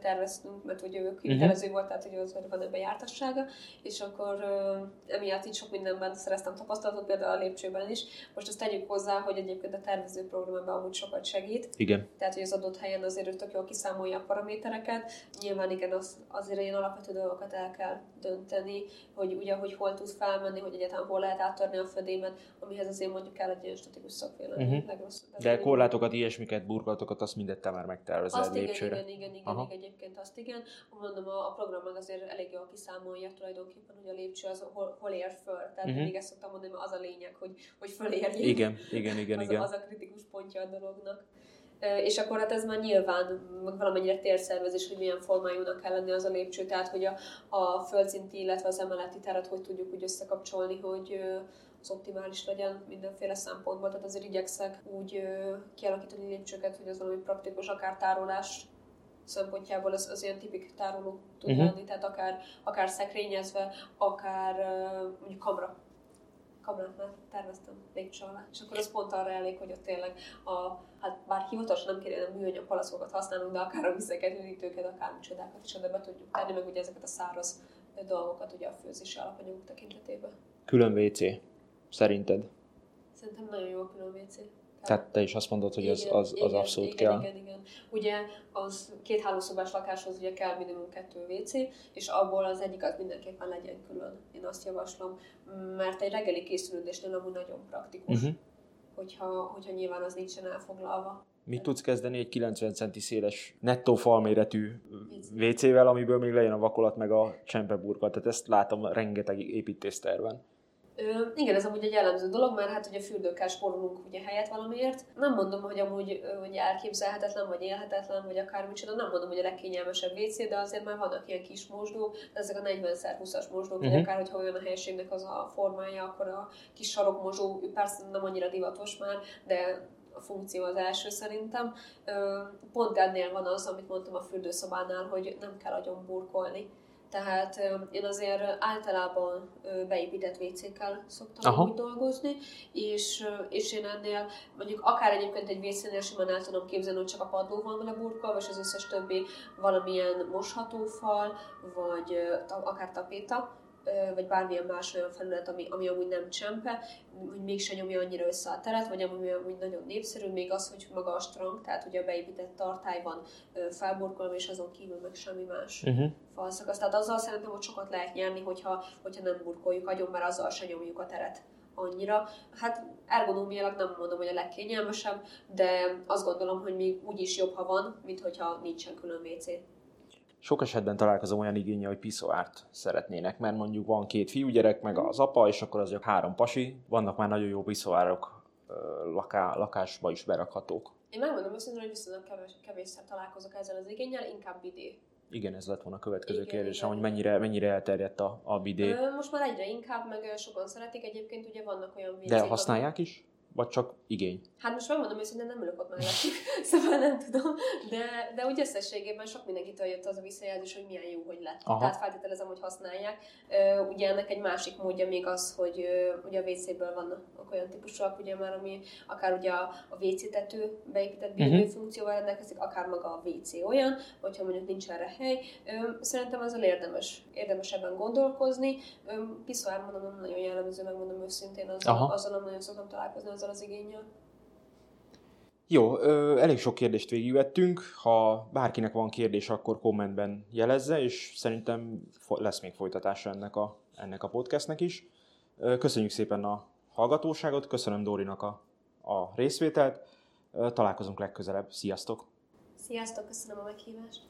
terveztünk, mert ugye ők hitelező uh-huh. volt, tehát hogy az van ebben jártassága, és akkor uh, emiatt így sok mindenben szereztem tapasztalatot, például a lépcsőben is. Most azt tegyük hozzá, hogy egyébként a tervező programban amúgy sokat segít. Igen. Tehát, hogy az adott helyen azért ő tök jól kiszámolja a paramétereket. Nyilván igen, az, azért ilyen alapvető dolgokat el kell dönteni, hogy ugye, hogy hol tud felmenni, hogy egyáltalán hol lehet áttörni a födémet, amihez azért mondjuk kell egy ilyen statikus szakvélemény. Uh-huh. De korlátokat, ilyesmiket, burkolatokat, azt mindet te már megtervezel lépcsőre. Igen, igen, igen, igen, még egyébként azt igen. Mondom, a, a program meg azért elég jól kiszámolja tulajdonképpen, hogy a lépcső az hol, hol ér föl. Tehát uh-huh. mindig ezt szoktam mondani, az a lényeg, hogy, hogy fölérjék. Igen, igen, igen. az, igen. A, az a kritikus pontja a dolognak. És akkor hát ez már nyilván meg valamennyire térszervezés, hogy milyen formájúnak kell lenni az a lépcső, tehát hogy a, a földszinti, illetve az emeleti teret hogy tudjuk úgy összekapcsolni, hogy az optimális legyen mindenféle szempontból. Tehát azért igyekszek úgy kialakítani lépcsőket, hogy az valami praktikus, akár tárolás szempontjából az, az ilyen tipik tároló tud uh-huh. lenni, tehát akár, akár szekrényezve, akár uh, mondjuk kamra. Kamrát már terveztem lépcső alá. És akkor az pont arra elég, hogy ott tényleg a, hát bár hivatalosan nem kéne műanyag palaszokat használnunk, de akár a vizeket, üdítőket, akár csodákat is oda be tudjuk tenni, meg ugye ezeket a száraz dolgokat ugye a főzési alapanyagok tekintetében. Külön WC, szerinted? Szerintem nagyon jó a külön WC. Tehát te is azt mondod, hogy az, az, az igen, abszolút igen, kell. Igen, igen. Ugye az két hálószobás lakáshoz ugye kell minimum kettő WC, és abból az egyik az mindenképpen legyen külön. Én azt javaslom, mert egy reggeli készülődésnél amúgy nagyon praktikus, uh-huh. hogyha, hogyha nyilván az nincsen elfoglalva. Mit tudsz kezdeni egy 90 centi széles nettó falméretű WC-vel, amiből még legyen a vakolat meg a csempeburka? Tehát ezt látom rengeteg építészterven. Ö, igen, ez amúgy egy jellemző dolog, mert hát ugye fürdőkkel spórolunk ugye helyet valamiért. Nem mondom, hogy amúgy hogy elképzelhetetlen, vagy élhetetlen, vagy akármicsoda, nem mondom, hogy a legkényelmesebb WC, de azért már vannak ilyen kis mosdók, ezek a 40x20-as mosdók, uh-huh. vagy akár, hogyha olyan a helységnek az a formája, akkor a kis sarokmosdó, persze nem annyira divatos már, de a funkció az első szerintem. Pont ennél van az, amit mondtam a fürdőszobánál, hogy nem kell agyon burkolni tehát én azért általában beépített WC-kkel szoktam Aha. úgy dolgozni, és, és én ennél mondjuk akár egyébként egy WC-nél simán el tudom képzelni, hogy csak a padló van vele burkolva, és az összes többi valamilyen moshatófal, vagy akár tapéta, vagy bármilyen más olyan felület, ami, ami amúgy nem csempe, hogy mégse nyomja annyira össze a teret, vagy ami amúgy nagyon népszerű, még az, hogy maga a strang, tehát ugye a beépített tartályban felburkolom, és azon kívül meg semmi más uh-huh. falszakasz. Tehát azzal szerintem, hogy sokat lehet nyerni, hogyha, hogyha nem burkoljuk agyon, mert azzal se nyomjuk a teret annyira. Hát ergonómiailag nem mondom, hogy a legkényelmesebb, de azt gondolom, hogy még úgy is jobb, ha van, mint hogyha nincsen külön WC. Sok esetben találkozom olyan igénye, hogy piszoárt szeretnének, mert mondjuk van két fiúgyerek, meg az apa, és akkor azért három pasi, vannak már nagyon jó piszoárok laká, lakásba is berakhatók. Én megmondom őszintén, hogy viszonylag kevés, kevésszer találkozok ezzel az igényel, inkább bidé. Igen, ez lett volna a következő Igen, kérdésem, igen, hogy mennyire, mennyire elterjedt a, a bidé. Most már egyre inkább, meg sokan szeretik. Egyébként ugye vannak olyan De WC-k, használják is? Vagy csak igény? Hát most megmondom őszintén, nem ülök ott mellettük, szóval nem tudom, de, de úgy összességében sok mindenkitől jött az a visszajelzés, hogy milyen jó, hogy lett. Aha. Tehát feltételezem, hogy használják. Ugye ennek egy másik módja még az, hogy ugye a WC-ből vannak olyan típusúak, ugye már, ami akár ugye a, a WC tető beépített Mhm. funkcióval rendelkezik, akár maga a WC olyan, hogyha mondjuk nincs erre hely. Szerintem ezzel érdemes, érdemes ebben gondolkozni. Piszoár mondom, nem nagyon jellemző, megmondom őszintén, Aha. azzal nem nagyon szoktam találkozni azzal az igényel. Jó, ö, elég sok kérdést végigvettünk. Ha bárkinek van kérdés, akkor kommentben jelezze, és szerintem lesz még folytatása ennek a, ennek a podcastnek is. Köszönjük szépen a hallgatóságot, köszönöm Dórinak a, a részvételt. Találkozunk legközelebb. Sziasztok! Sziasztok, köszönöm a meghívást!